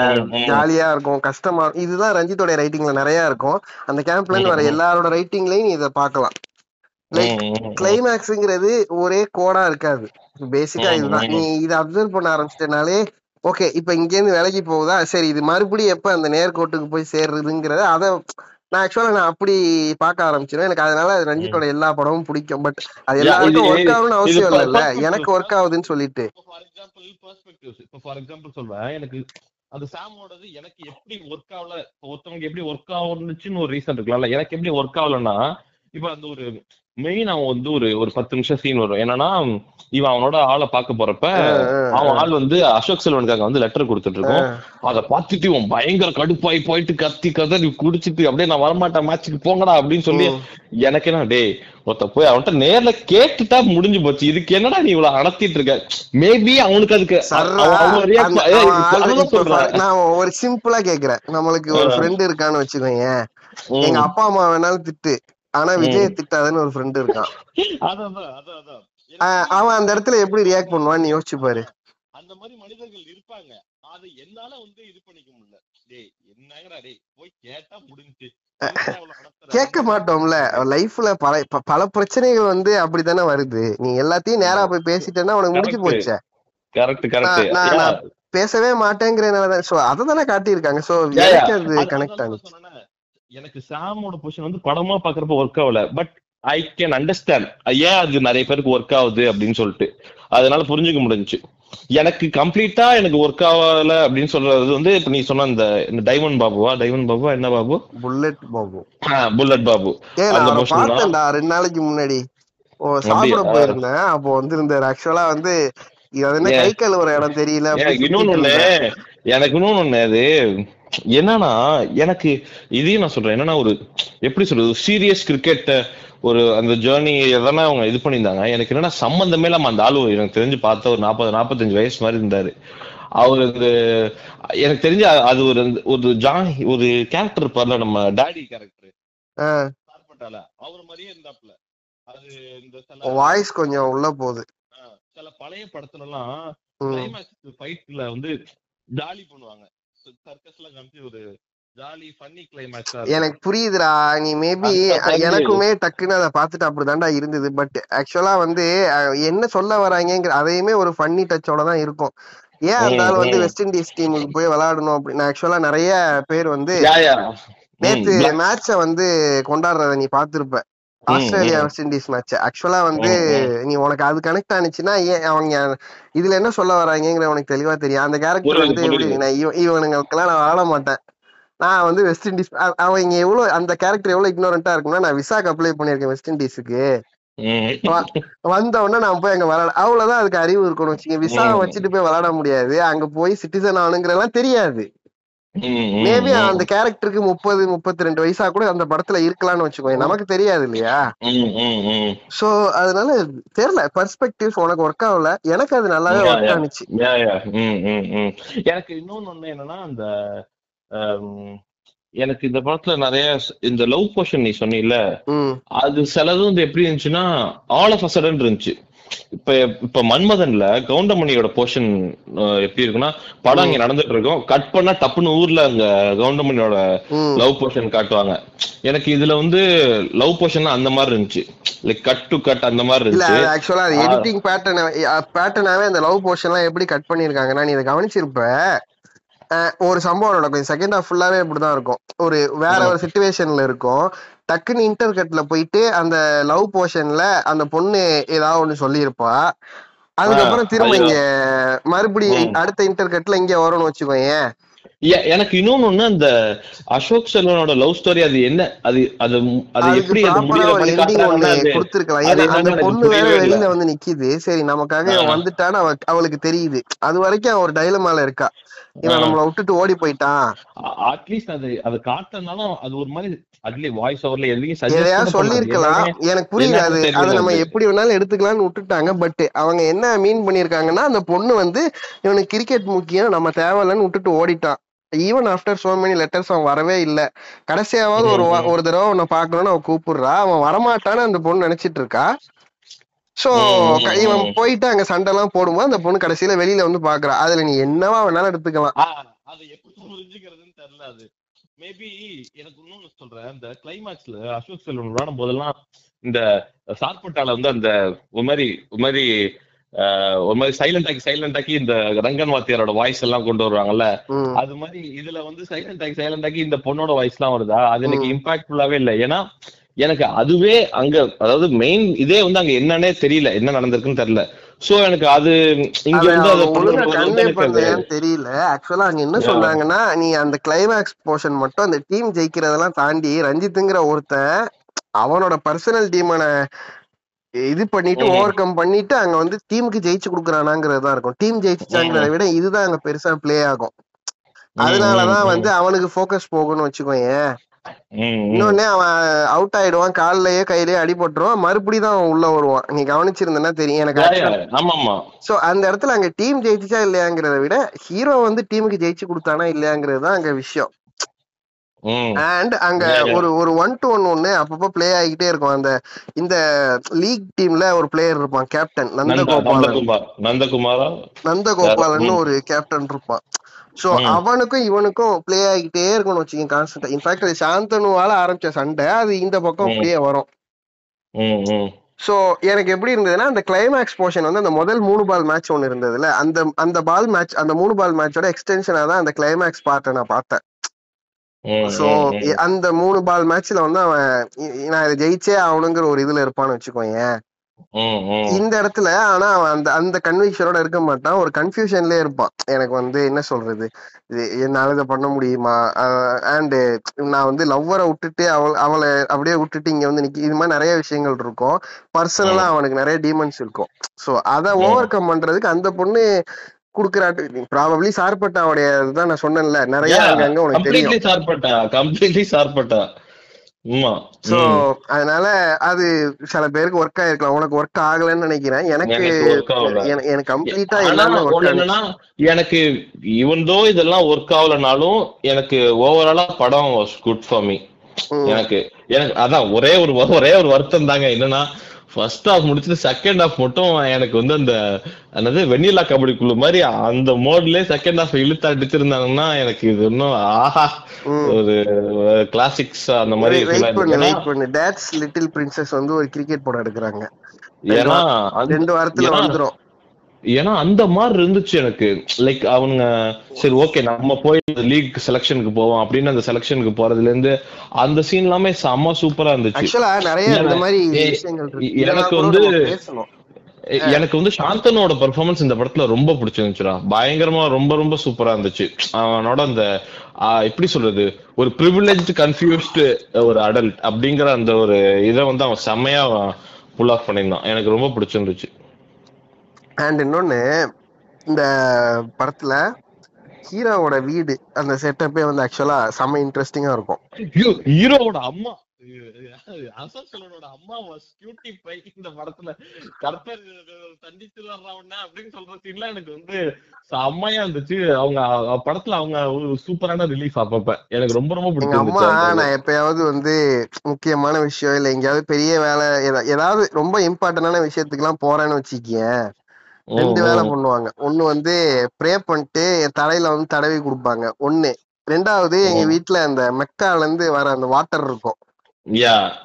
ஜாலியா இருக்கும் கஷ்டமா இதுதான் ரஞ்சித்தோட ரைட்டிங்ல நிறைய இருக்கும் அந்த கேம்ப்ல இருந்து வர. எல்லாரோட ரைட்டிங்லயும் நீ இதை பார்க்கலாம் லைக். கிளைமேக்ஸ்ங்கிறது ஒரே கோடா இருக்காது பேசிக்கா இதுதான். நீ இதை அப்சர்வ் பண்ண ஆரம்பிச்சிட்டனாலே ஓகே இப்ப இங்க இருந்து விலகி போகுதா சரி இது மறுபடியும் எப்ப அந்த நேர்கோட்டுக்கு போய் சேர்றதுங்கிறத அத நான் ஆக்சுவலா நான் அப்படி பார்க்க ஆரம்பிச்சிருவேன் எனக்கு அதனால ரஞ்சித்தோட எல்லா படமும் பிடிக்கும். பட் அது எல்லாருக்கும் ஒர்க் ஆகணும்னு இது அவசியம் இல்லைல்ல. perspective. எனக்கு ஒர்க் ஆகுதுன்னு சொல்லிட்டு. இப்போ ஃபார் எக்ஸாம்பிள் சொல்றேன். எனக்கு அந்த சாமோடது எனக்கு எப்படி ஒர்க் ஆகல ஒருத்தவங்க எப்படி ஒர்க் ஆகுனுச்சுன்னு ஒரு ரீசன் இருக்கலாம்ல எனக்கு எப்படி ஒர்க் ஆகலன்னா இப்போ அந்த ஒரு மெயின் அவன் வந்து ஒரு ஒரு பத்து நிமிஷம் சீன் வரும். என்னன்னா இவன் அவனோட ஆளை பார்க்க போறப்ப அவன் ஆள் வந்து அசோக் செல்வனுக்காக வந்து லெட்டர் கொடுத்துட்டு இருக்கோம். அத பார்த்துட்டு இவன் பயங்கர கடுப்பாய் போயிட்டு கத்தி கதறி குடிச்சிட்டு அப்படியே நான் வரமாட்டேன் மேட்சுக்கு போங்கடா அப்படின்னு சொல்லி எனக்கு என்ன டேய் ஒருத்த போய் அவன்கிட்ட நேர்ல கேட்டுட்டா முடிஞ்சு போச்சு. இதுக்கு என்னடா நீ இவ்வளவு அடத்திட்டு இருக்க? மேபி அவனுக்கு அதுக்கு நான் ஒரு சிம்பிளா கேக்குறேன். நம்மளுக்கு ஒரு ஃப்ரெண்ட் இருக்கான்னு வச்சுக்கோங்க. எங்க அப்பா அம்மா வேணாலும் திட்டு. ஆனா விஜய் திட்டாதன்னு ஒரு ஃப்ரெண்ட் இருக்கான். அவன் அந்த இடத்துல எப்படி ரியாக்ட் பண்ணுவான்னு யோசிச்சு பாரு. அந்த மாதிரி மனிதர்கள் இருப்பாங்க. அது என்னால வந்து இது பண்ணிக்க முடியல. டேய் என்னங்கடா டேய் போய் கேட்டா முடிஞ்சு கேட்க மாட்டோம்ல. லைஃப்ல பல பல பிரச்சனைகள் வந்து அப்படித்தானே வருது. நீ எல்லாத்தையும் நேரா போய் பேசிட்டேன்னா உனக்கு முடிஞ்சு. போச்சே. கரெக்ட் கரெக்ட் நான்- பேசவே மாட்டேங்கிறதுனாலதான். சோ அதை தானே காட்டியிருக்காங்க. சோ கனெக்ட் சொன்னேனே, எனக்கு சாமோட பொசிஷன் வந்து படமா பாக்குறப்ப ஒர்க் ஆகல. பட் ஐ கேன் அண்டர்ஸ்டாண்ட் ஏன் அது நிறைய பேருக்கு ஒர்க் ஆகுது அப்படின்னு சொல்லிட்டு. அதனால புரிஞ்சுக்க முடிஞ்சுச்சு. எனக்கு கம்ப்ளீட்டா எனக்கு ஒர்க் ஆகல அப்படின்னு சொல்றது வந்து இப்ப நீ சொன்ன இந்த இந்த டைமண்ட் பாபுவா? டைமண்ட் பாபுவா? என்ன பாபு? புல்லட் பாபு. புல்லட் பாபு. அந்த ரெண்டு நாளைக்கு முன்னாடி. ஓ சாப்பிட? போயிருந்தேன். அப்போ வந்திருந்தாரு. ஆக்சுவலா வந்து இது என்ன? கை கழுவுற இடம் தெரியல இன்னொன்னு. எனக்கு இன்னொன்னு ஒண்ணு அது என்னன்னா எனக்கு இதையும் நான் சொல்றேன். என்னன்னா ஒரு எப்படி சொல்றது சீரியஸ் கிரிக்கெட் ஒரு அந்த ஜேர்னி எதனா அவங்க இது பண்ணியிருந்தாங்க. எனக்கு என்னன்னா சம்பந்தமே இல்லாம அந்த ஆளு எனக்கு தெரிஞ்சு பார்த்தா ஒரு நாற்பது நாற்பத்தஞ்சு வயசு மாதிரி இருந்தாரு. அவர் இந்த எனக்கு தெரிஞ்சு அது ஒரு ஒரு ஜான் ஒரு கேரக்டர் இருப்பார்ல நம்ம டாடி கேரக்டர் அவர் மாதிரியே இருந்தாப்ல அது இந்த வாய்ஸ் கொஞ்சம் உள்ள போகுது. சில பழைய படத்துல எல்லாம் ஃபைட்ல வந்து ஜாலி பண்ணுவாங்க. சர்க்கஸ்ல காமிச்சு ஒரு ஜாலி ஃபன்னி கிளைமேக்ஸா எனக்கு புரியுதுடா. நீ மேபி எனக்குமே டக்குன்னு அதை பார்த்துட்டு அப்படிதான்டா இருந்தது. பட் ஆக்சுவலா வந்து என்ன சொல்ல வராங்கங்கிற அதையுமே ஒரு ஃபன்னி டச்சோட தான் இருக்கும். ஏன் ஆள் வந்து. வெஸ்ட் இண்டீஸ் டீமுக்கு போய் விளையாடணும் அப்படின்னு ஆக்சுவலா நிறைய பேர் வந்து நேத்து மேட்ச வந்து கொண்டாடுறத நீ பார்த்திருப்ப. ஆஸ்திரேலியா வெஸ்ட் இண்டீஸ் மேட்ச் ஆக்சுவலா வந்து நீ உனக்கு அது கனெக்ட் ஆனிச்சுன்னா ஏன் அவங்க இதுல என்ன சொல்ல வராங்கங்கிற உனக்கு தெளிவா தெரியும். அந்த கேரக்டர் வந்து எப்படி. நான் இவ- இவனுங்களுக்கெல்லாம் நான் வாழ மாட்டேன். நான் வந்து வெஸ்ட் இண்டீஸ் அவங்க எவ்வளவு அந்த கேரக்டர் எவ்வளவு இக்னோரண்டா இருக்கும்னா நான் விசாக்கு அப்ளை பண்ணிருக்கேன் வெஸ்ட் இண்டீஸுக்கு. வந்த உடனே நான் போய் அங்க விளையாட அவ்வளவுதான் அதுக்கு அறிவு இருக்கணும். வச்சுங்க விசாவை. வச்சுட்டு போய் விளையாட முடியாது. அங்க போய் சிட்டிசன் ஆகணுங்கிறதெல்லாம் தெரியாது. மேபி அந்த கேரக்டருக்கு முப்பது முப்பத்தி ரெண்டு வயசா கூட அந்த படத்துல இருக்கலாம்னு வச்சுக்கோங்க நமக்கு தெரியாது இல்லையா? சோ அதனால தெரியல. பெர்ஸ்பெக்டிவ்ஸ் உனக்கு ஒர்க் ஆகல. எனக்கு அது நல்லாவே ஒர்க். ஆனிச்சு. எனக்கு இன்னொன்னு ஒண்ணு என்னன்னா அந்த எனக்கு இந்த படத்துல நிறைய இந்த லவ் போர்ஷன் நீ சொன்னீல அது சிலது வந்து எப்படி இருந்துச்சுன்னா ஆல் ஆஃப் அசடன் இருந்துச்சு. இப்ப இப்ப மன்மதன்ல கவுண்டமணியோட போர்ஷன் எப்படி இருக்குன்னா படம் அங்க நடந்துட்டு இருக்கும் கட் பண்ணா டப்புன்னு ஊர்ல அங்க கவுண்டமணியோட லவ் போர்ஷன் காட்டுவாங்க. எனக்கு இதுல வந்து லவ் போர்ஷன் அந்த மாதிரி இருந்துச்சு. லைக் கட் டு கட் அந்த மாதிரி இருந்துச்சு. ஆக்சுவலா. எடிட்டிங் பேட்டர்ன் பேட்டர்னாவே அந்த லவ் போர்ஷன் எல்லாம் எப்படி கட் பண்ணிருக்காங்கன்னா நீ இதை கவனிச்சிருப்ப. ஒரு சம்பவம் நடக்கும். செகண்ட் ஹாஃப் ஃபுல்லாவே இப்படிதான் இருக்கும். ஒரு வேற ஒரு சுச்சுவேஷன்ல இருக்கும். டக்குன்னு இன்டர் கட்ல போயிட்டு அந்த லவ் போர்ஷன்ல அந்த பொண்ணு ஏதாவது ஒண்ணு சொல்லியிருப்பா. அதுக்கப்புறம் திரும்ப. இங்க மறுபடியும். அடுத்த இன்டர் கட்ல இங்க வரும்னு வச்சுக்கோயேன். எ- எனக்கு இன்னொன்னு அந்த அசோக் செல்வனோட லவ் ஸ்டோரி அது என்ன? அது அது அது எப்படி அது ஏன்னா அந்த பொண்ணு வேற வெளியில வந்து நிக்குது. சரி நமக்காக வந்துட்டான்னு அவ அவளுக்கு தெரியுது. அது வரைக்கும் ஒரு டைலமால இருக்கா. இவன் நம்மள விட்டுட்டு ஓடி போயிட்டான். அட்லீஸ்ட் அது அது காட்டினாலும் அது ஒரு மாதிரி அதுலயே வாய்ஸ் ஓவர்ல எதையும் சஜஸ்ட் எதையா எல்லாமே எனக்கு புரியல அது. அதை நம்ம எப்படி வேணாலும் எடுத்துக்கலாம்னு விட்டுட்டாங்க. பட் அவங்க என்ன மீன் பண்ணிருக்காங்கன்னா அந்த பொண்ணு வந்து இவனுக்கு கிரிக்கெட் முக்கியம் நம்ம தேவையில்லைன்னு விட்டுட்டு ஓடிட்டான். Even after so many letters அவன் வரவே இல்ல. கடைசியாவது ஒரு ஒரு தடவை அவனை பாக்கணும்னு அவன் கூப்பிடுறா. அவன் வரமாட்டான்னு அந்த பொண்ணு நினைச்சிட்டு இருக்கா. சோ இவன். போயிட்டு அங்க சண்டை எல்லாம் போடும்போது அந்த பொண்ணு கடைசியில வெளியில வந்து பாக்குறா. அதுல நீ என்னவா வேணாலும் எடுத்துக்கலாம். அது எப்படி புரிஞ்சுக்கிறதுன்னு தெரியல அது. மேபி எனக்கு இன்னொன்னு சொல்றேன். இந்த கிளைமேக்ஸ்ல அசோக் செல்வன் விளையாடும் போதெல்லாம் இந்த சார்பட்டால வந்து அந்த ஒரு மாதிரி ஒரு மாதிரி ஆஹ், ஒரு மாதிரி சைலண்ட் ஆக்கி சைலண்ட் ஆக்கி இந்த ரங்கன் வாத்தியாரோட வாய்ஸ் எல்லாம் கொண்டு வருவாங்கல்ல. அது மாதிரி இதுல வந்து சைலண்ட் ஆக்கி சைலண்ட் ஆக்கி இந்த பொண்ணோட வாய்ஸ் எல்லாம் வருதா? அது எனக்கு. இம்பாக்ட்ஃபுல்லாவே இல்லை. ஏன்னா எனக்கு அதுவே அங்க அதாவது மெயின் இதே வந்து அங்க என்னன்னே தெரியல என்ன நடந்திருக்குன்னு தெரியல. சோ எனக்கு அது இங்க வந்து தெரியல? ஆக்சுவலா அங்க என்ன சொன்னாங்கன்னா நீ அந்த கிளைமேக்ஸ் போர்ஷன் மட்டும் அந்த டீம் ஜெயிக்கிறதெல்லாம் தாண்டி ரஞ்சித்துங்கிற ஒருத்தன் அவனோட பர்சனல் டீமனை இது பண்ணிட்டு ஓவர் கம் பண்ணிட்டு அங்க வந்து டீமுக்கு ஜெயிச்சு கொடுக்குறானாங்கிறது தான் இருக்கும் டீம் ஜெயிச்சுச்சாங்கிறத விட இதுதான் அங்க பெருசா ப்ளே ஆகும். அதனாலதான் வந்து அவனுக்கு ஃபோக்கஸ் போகணும்னு வச்சுக்கோயேன். இன்னொன்னு அவன் அவுட் ஆயிடுவான் கால்லயே கையிலயே அடிபட்டுருவான் மறுபடியும் தான் உள்ள வருவான். நீ கவனிச்சிருந்தனா தெரியும் எனக்கு சோ அந்த இடத்துல அங்க டீம் ஜெயிச்சுச்சா இல்லையாங்கிறத விட ஹீரோ வந்து டீமுக்கு ஜெயிச்சு கொடுத்தானா இல்லையாங்கிறது தான் அங்க விஷயம். அண்ட் அங்க. ஒரு ஒரு ஒன் டு ஒன் ஒன்னு அப்பப்போ ப்ளே ஆகிட்டே இருக்கும். அந்த இந்த லீக் டீம்ல ஒரு பிளேயர் இருப்பான் கேப்டன் நந்த நந்தகோபாலன். நந்தகுமார். நந்தகோபாலன் ஒரு கேப்டன் இருப்பான். சோ அவனுக்கும் இவனுக்கும் ப்ளே ஆகிட்டே இருக்கணும் வச்சுக்கோங்க கான்ஸ்டன்டா இன்ஃபேக்ட் அது சாந்தனுவால ஆரம்பிச்ச சண்டை. அது இந்த பக்கம் அப்படியே வரும். சோ எனக்கு எப்படி இருந்ததுன்னா அந்த கிளைமேக்ஸ் போர்ஷன் வந்து அந்த முதல் மூணு பால் மேட்ச் ஒன்னு இருந்ததுல அந்த அந்த பால் மேட்ச் அந்த மூணு பால் மேட்சோட எக்ஸ்டென்ஷனா தான் அந்த கிளைமேக்ஸ் பார்ட்டை நான் பார்த்தேன். சோ அந்த மூணு பால் மேட்ச்ல வந்து அவன் நான் இதை ஜெயிச்சே ஆகணுங்கிற ஒரு இதுல இருப்பான்னு வச்சுக்கோயேன். இந்த இடத்துல ஆனா அந்த அந்த கன்விக்ஷனோட இருக்க மாட்டான். ஒரு கன்ஃபியூஷன்லயே இருப்பான். எனக்கு வந்து என்ன சொல்றது? இது என்னால இதை பண்ண முடியுமா? அண்ட் நான் வந்து லவ்வரை விட்டுட்டு அவள் அவளை அப்படியே விட்டுட்டு இங்க வந்து நிக்க இது மாதிரி நிறைய விஷயங்கள் இருக்கும். பர்சனலா அவனுக்கு நிறைய டீமன்ஸ் இருக்கும். சோ அதை ஓவர் கம் பண்றதுக்கு அந்த பொண்ணு குடுக்குறாட்டு. ப்ராபப்ளி சார்பட்டாவுடைய இதுதான் நான் சொன்னேன்ல. நிறைய யா அங்கங்க உனக்கு தெரியும். சார்பட்டா. கம்ப்ளீட்லி சார்பட்டா. சோ அதனால அது சில பேருக்கு ஒர்க் ஆயிருக்கலாம். உனக்கு ஒர்க் ஆகலைன்னு நினைக்கிறேன். எனக்கு எனக்கு கம்ப்ளீட்டா என்னன்னா எனக்கு ஈவன் தோ இதெல்லாம் ஒர்க் ஆகலனாலும் எனக்கு ஓவராலா படம் வாஸ் குட் ஃபார் மீ. எனக்கு எனக்கு அதான் ஒரே ஒரு ஒரே ஒரு வருத்தம் தாங்க. என்னன்னா ஃபர்ஸ்ட் ஹாஃப் முடிச்சுட்டு செகண்ட் ஹாஃப் மட்டும் எனக்கு வந்து அந்த என்னது வெண்ணிலா கபடி குழு மாதிரி அந்த மோட்லயே செகண்ட் ஹாஃப் இழுத்து அடிச்சிருந்தாங்கன்னா எனக்கு இது இன்னும் ஆஹா ஒரு கிளாசிக்ஸ் அந்த மாதிரி லிட்டில் பிரின்சஸ் வந்து ஒரு கிரிக்கெட் படம் எடுக்கிறாங்க. ஏன்னா ரெண்டு வாரத்துல வந்துரும். ஏன்னா அந்த மாதிரி இருந்துச்சு எனக்கு. லைக் அவனுங்க சரி ஓகே நம்ம போய் லீக் செலக்ஷனுக்கு போவோம் அப்படின்னு அந்த செலக்ஷனுக்கு போறதுல இருந்து அந்த சீன் எல்லாமே செம்ம சூப்பரா இருந்துச்சு. எனக்கு வந்து எனக்கு வந்து சாந்தனோட பெர்ஃபார்மன்ஸ் இந்த படத்துல ரொம்ப பிடிச்சிருந்துச்சுடா. பயங்கரமா ரொம்ப ரொம்ப சூப்பரா இருந்துச்சு. அவனோட அந்த எப்படி சொல்றது ஒரு ப்ரிவிலேஜ் கன்ஃபியூஸ்டு ஒரு அடல்ட் அப்படிங்கிற அந்த ஒரு இதை வந்து அவன் செம்மையா புல் ஆஃப் பண்ணியிருந்தான். எனக்கு ரொம்ப பிடிச்சிருந்துச்சு. அண்ட் இன்னொன்னு இந்த படத்துல ஹீரோவோட வீடு அந்த செட்டப்பே வந்து ஆக்சுவலா செம்ம இன்ட்ரெஸ்டிங்கா இருக்கும். ஹீரோவோட அம்மா. அசோக் செல்வனோட அம்மா வாஸ் கியூட்டி பை இந்த படத்துல. கர்த்தர் தண்டிச்சு வர்றவன அப்படின்னு சொல்ற சீன்லாம் எனக்கு வந்து செம்மையா இருந்துச்சு. அவங்க படத்துல அவங்க சூப்பரான ரிலீஃப் அப்பப்ப. எனக்கு ரொம்ப ரொம்ப எங்க அம்மா நான் எப்பயாவது வந்து முக்கியமான விஷயம் இல்ல எங்கேயாவது பெரிய வேலை ஏதாவது ரொம்ப இம்பார்ட்டன்டான விஷயத்துக்கு எல்லாம் போறேன்னு வச்சுக்கேன் ரெண்டு வேலை பண்ணுவாங்க. ஒண்ணு வந்து ப்ரே பண்ணிட்டு என் தலையில வந்து தடவி கொடுப்பாங்க. ஒண்ணு. ரெண்டாவது எங்க ம். வீட்ல அந்த மெக்கால இருந்து வர அந்த வாட்டர் இருக்கும்.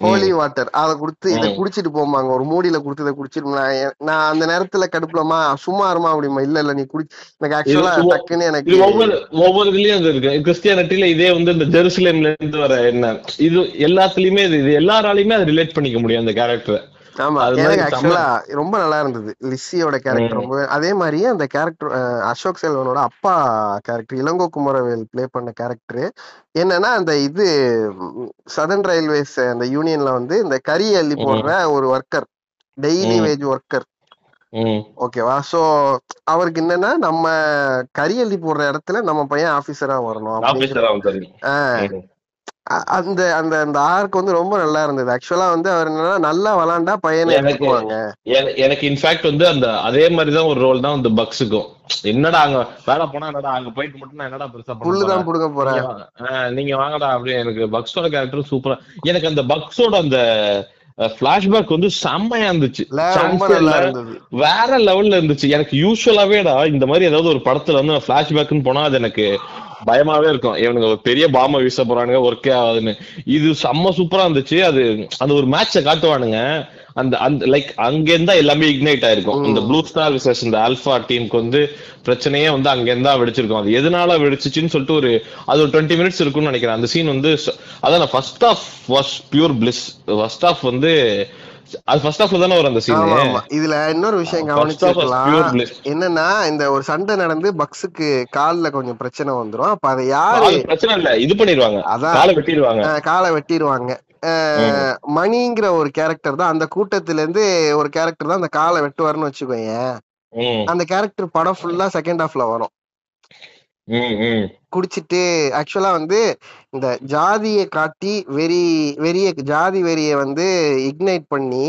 ஹோலி வாட்டர் அதை கொடுத்து இதை. குடிச்சிட்டு போமாங்க ஒரு மூடியில கொடுத்து இதை குடிச்சிட்டு நான் அந்த நேரத்துல கடுப்புலமா சும்மா இருமா அப்படிமா இல்ல இல்ல நீ குடி எனக்கு ஆக்சுவலா டக்குன்னு எனக்கு ஒவ்வொரு ஒவ்வொரு இதுலயும் இருக்கு. கிறிஸ்டியானிட்டில இதே வந்து இந்த ஜெருசலேம்ல இருந்து வர என்ன? இது எல்லாத்துலயுமே இது எல்லாராலையுமே அதை ரிலேட் பண்ணிக்க முடியும் அந்த கேரக்டர் ஆமா எனக்கு மாதிரி ஆக்சுவலா ரொம்ப நல்லா இருந்தது. லிஸ்ஸியோட கேரக்டர் ரொம்ப அதே மாதிரியே அந்த கேரக்டர் அசோக் செல்வனோட அப்பா கேரக்டர் இளங்கோ குமரவேல் ப்ளே பண்ண கேரக்டர் என்னன்னா அந்த இது சதன் ரயில்வேஸ் அந்த யூனியன்ல வந்து இந்த கறி அள்ளி போடுற ஒரு ஒர்க்கர் டெய்லி வேஜ் ஒர்க்கர் ஓகேவா சோ அவருக்கு என்னன்னா நம்ம கறி அள்ளி போடுற இடத்துல நம்ம பையன் ஆபீசரா வரணும் அந்த அந்த அந்த ஆர்க் வந்து ரொம்ப நல்லா இருந்தது. ஆக்சுவலா வந்து அவர் என்னன்னா நல்லா விளாண்டா பையனை எனக்கு எடுத்துக்குவாங்க எனக்கு இன்ஃபேக்ட் வந்து அந்த அதே மாதிரிதான் ஒரு ரோல் தான் வந்து பக்ஸுக்கும். என்னடா அங்க வேலை போனா என்னடா அங்க போயிட்டு மட்டும் நான் என்னடா பெருசா புல்லுதான் புடுங்க போறேன். நீங்க வாங்கடா அப்படி எனக்கு பக்ஸோட கேரக்டர் சூப்பரா எனக்கு அந்த பக்ஸோட அந்த பிளாஷ்பேக் வந்து செம்மையா இருந்துச்சு. வேற லெவல்ல இருந்துச்சு. எனக்கு யூஸ்வலாவேடா இந்த மாதிரி ஏதாவது ஒரு படத்துல வந்து பிளாஷ்பேக்னு போனா அது எனக்கு பயமாவே இருக்கும். இவனுங்க ஒரு பெரிய பாம்ப வீச போறானுங்க ஒர்க்கே ஆகுதுன்னு. இது செம்ம சூப்பரா இருந்துச்சு. அது அந்த ஒரு மேட்சை காட்டுவானுங்க. அந்த அந்த லைக் அங்கேருந்தா எல்லாமே இக்னைட் ஆயிருக்கும். இந்த ப்ளூ ஸ்டார் விசஸ் இந்த ஆல்பா டீமுக்கு வந்து பிரச்சனையே வந்து அங்கேருந்தா வெடிச்சிருக்கும். அது எதனால வெடிச்சிச்சுன்னு சொல்லிட்டு ஒரு அது ஒரு டுவெண்ட்டி மினிட்ஸ் இருக்கும்னு நினைக்கிறேன். அந்த சீன் வந்து அதான் first half was pure bliss first half வந்து அது ஃபர்ஸ்ட் ஆஃப்ல தானே வரும் அந்த சீனு இதுல இன்னொரு விஷயம் கவனிச்சிருக்கலாம். என்னன்னா இந்த ஒரு சண்டை நடந்து பக்ஸுக்கு கால்ல கொஞ்சம் பிரச்சனை வந்துரும். அப்ப அதை யாரு பிரச்சனை இல்ல இது பண்ணிடுவாங்க. அதான். காலை வெட்டிடுவாங்க. காலை வெட்டிடுவாங்க. மணிங்கிற ஒரு கேரக்டர் தான் அந்த கூட்டத்துல இருந்து ஒரு கேரக்டர் தான் அந்த காலை வெட்டுவாருன்னு வச்சுக்கோங்க அந்த கேரக்டர் படம் ஃபுல்லா செகண்ட் ஹாஃப்ல வரும். குடிச்சிட்டு ஆக்சுவலா வந்து இந்த ஜாதியை காட்டி வெறி வெறிய ஜாதி வெறிய வந்து இக்னைட் பண்ணி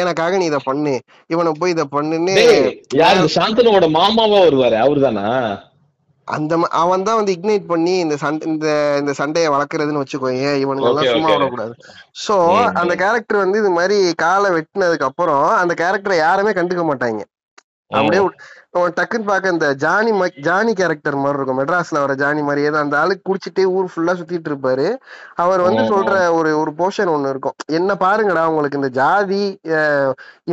எனக்காக நீ இத பண்ணு. இவனை போய் இத பண்ணுன்னு யார் சாந்தனுவோட மாமாவா வருவாரு? அவர்தானா? அந்த அவன் தான் வந்து இக்னைட் பண்ணி இந்த சண்டை இந்த இந்த சண்டையை வளர்க்கறதுன்னு வச்சுக்கோங்க இவனுங்க எல்லாம் சும்மா விடக்கூடாது. சோ அந்த கேரக்டர் வந்து இது மாதிரி காலை வெட்டினதுக்கு அப்புறம் அந்த கேரக்டரை யாருமே கண்டுக்க மாட்டாங்க. அப்படியே அவன் டக்குன்னு பார்க்க இந்த ஜானி ஜானி கேரக்டர் மாதிரி இருக்கும். மெட்ராஸ்ல வர ஜானி மாதிரியே தான். அந்த ஆளு குடிச்சிட்டே ஊர் ஃபுல்லா சுத்திட்டு இருப்பாரு. அவர் வந்து சொல்ற ஒரு ஒரு போர்ஷன் ஒண்ணு இருக்கும். என்ன பாருங்கடா உங்களுக்கு இந்த ஜாதி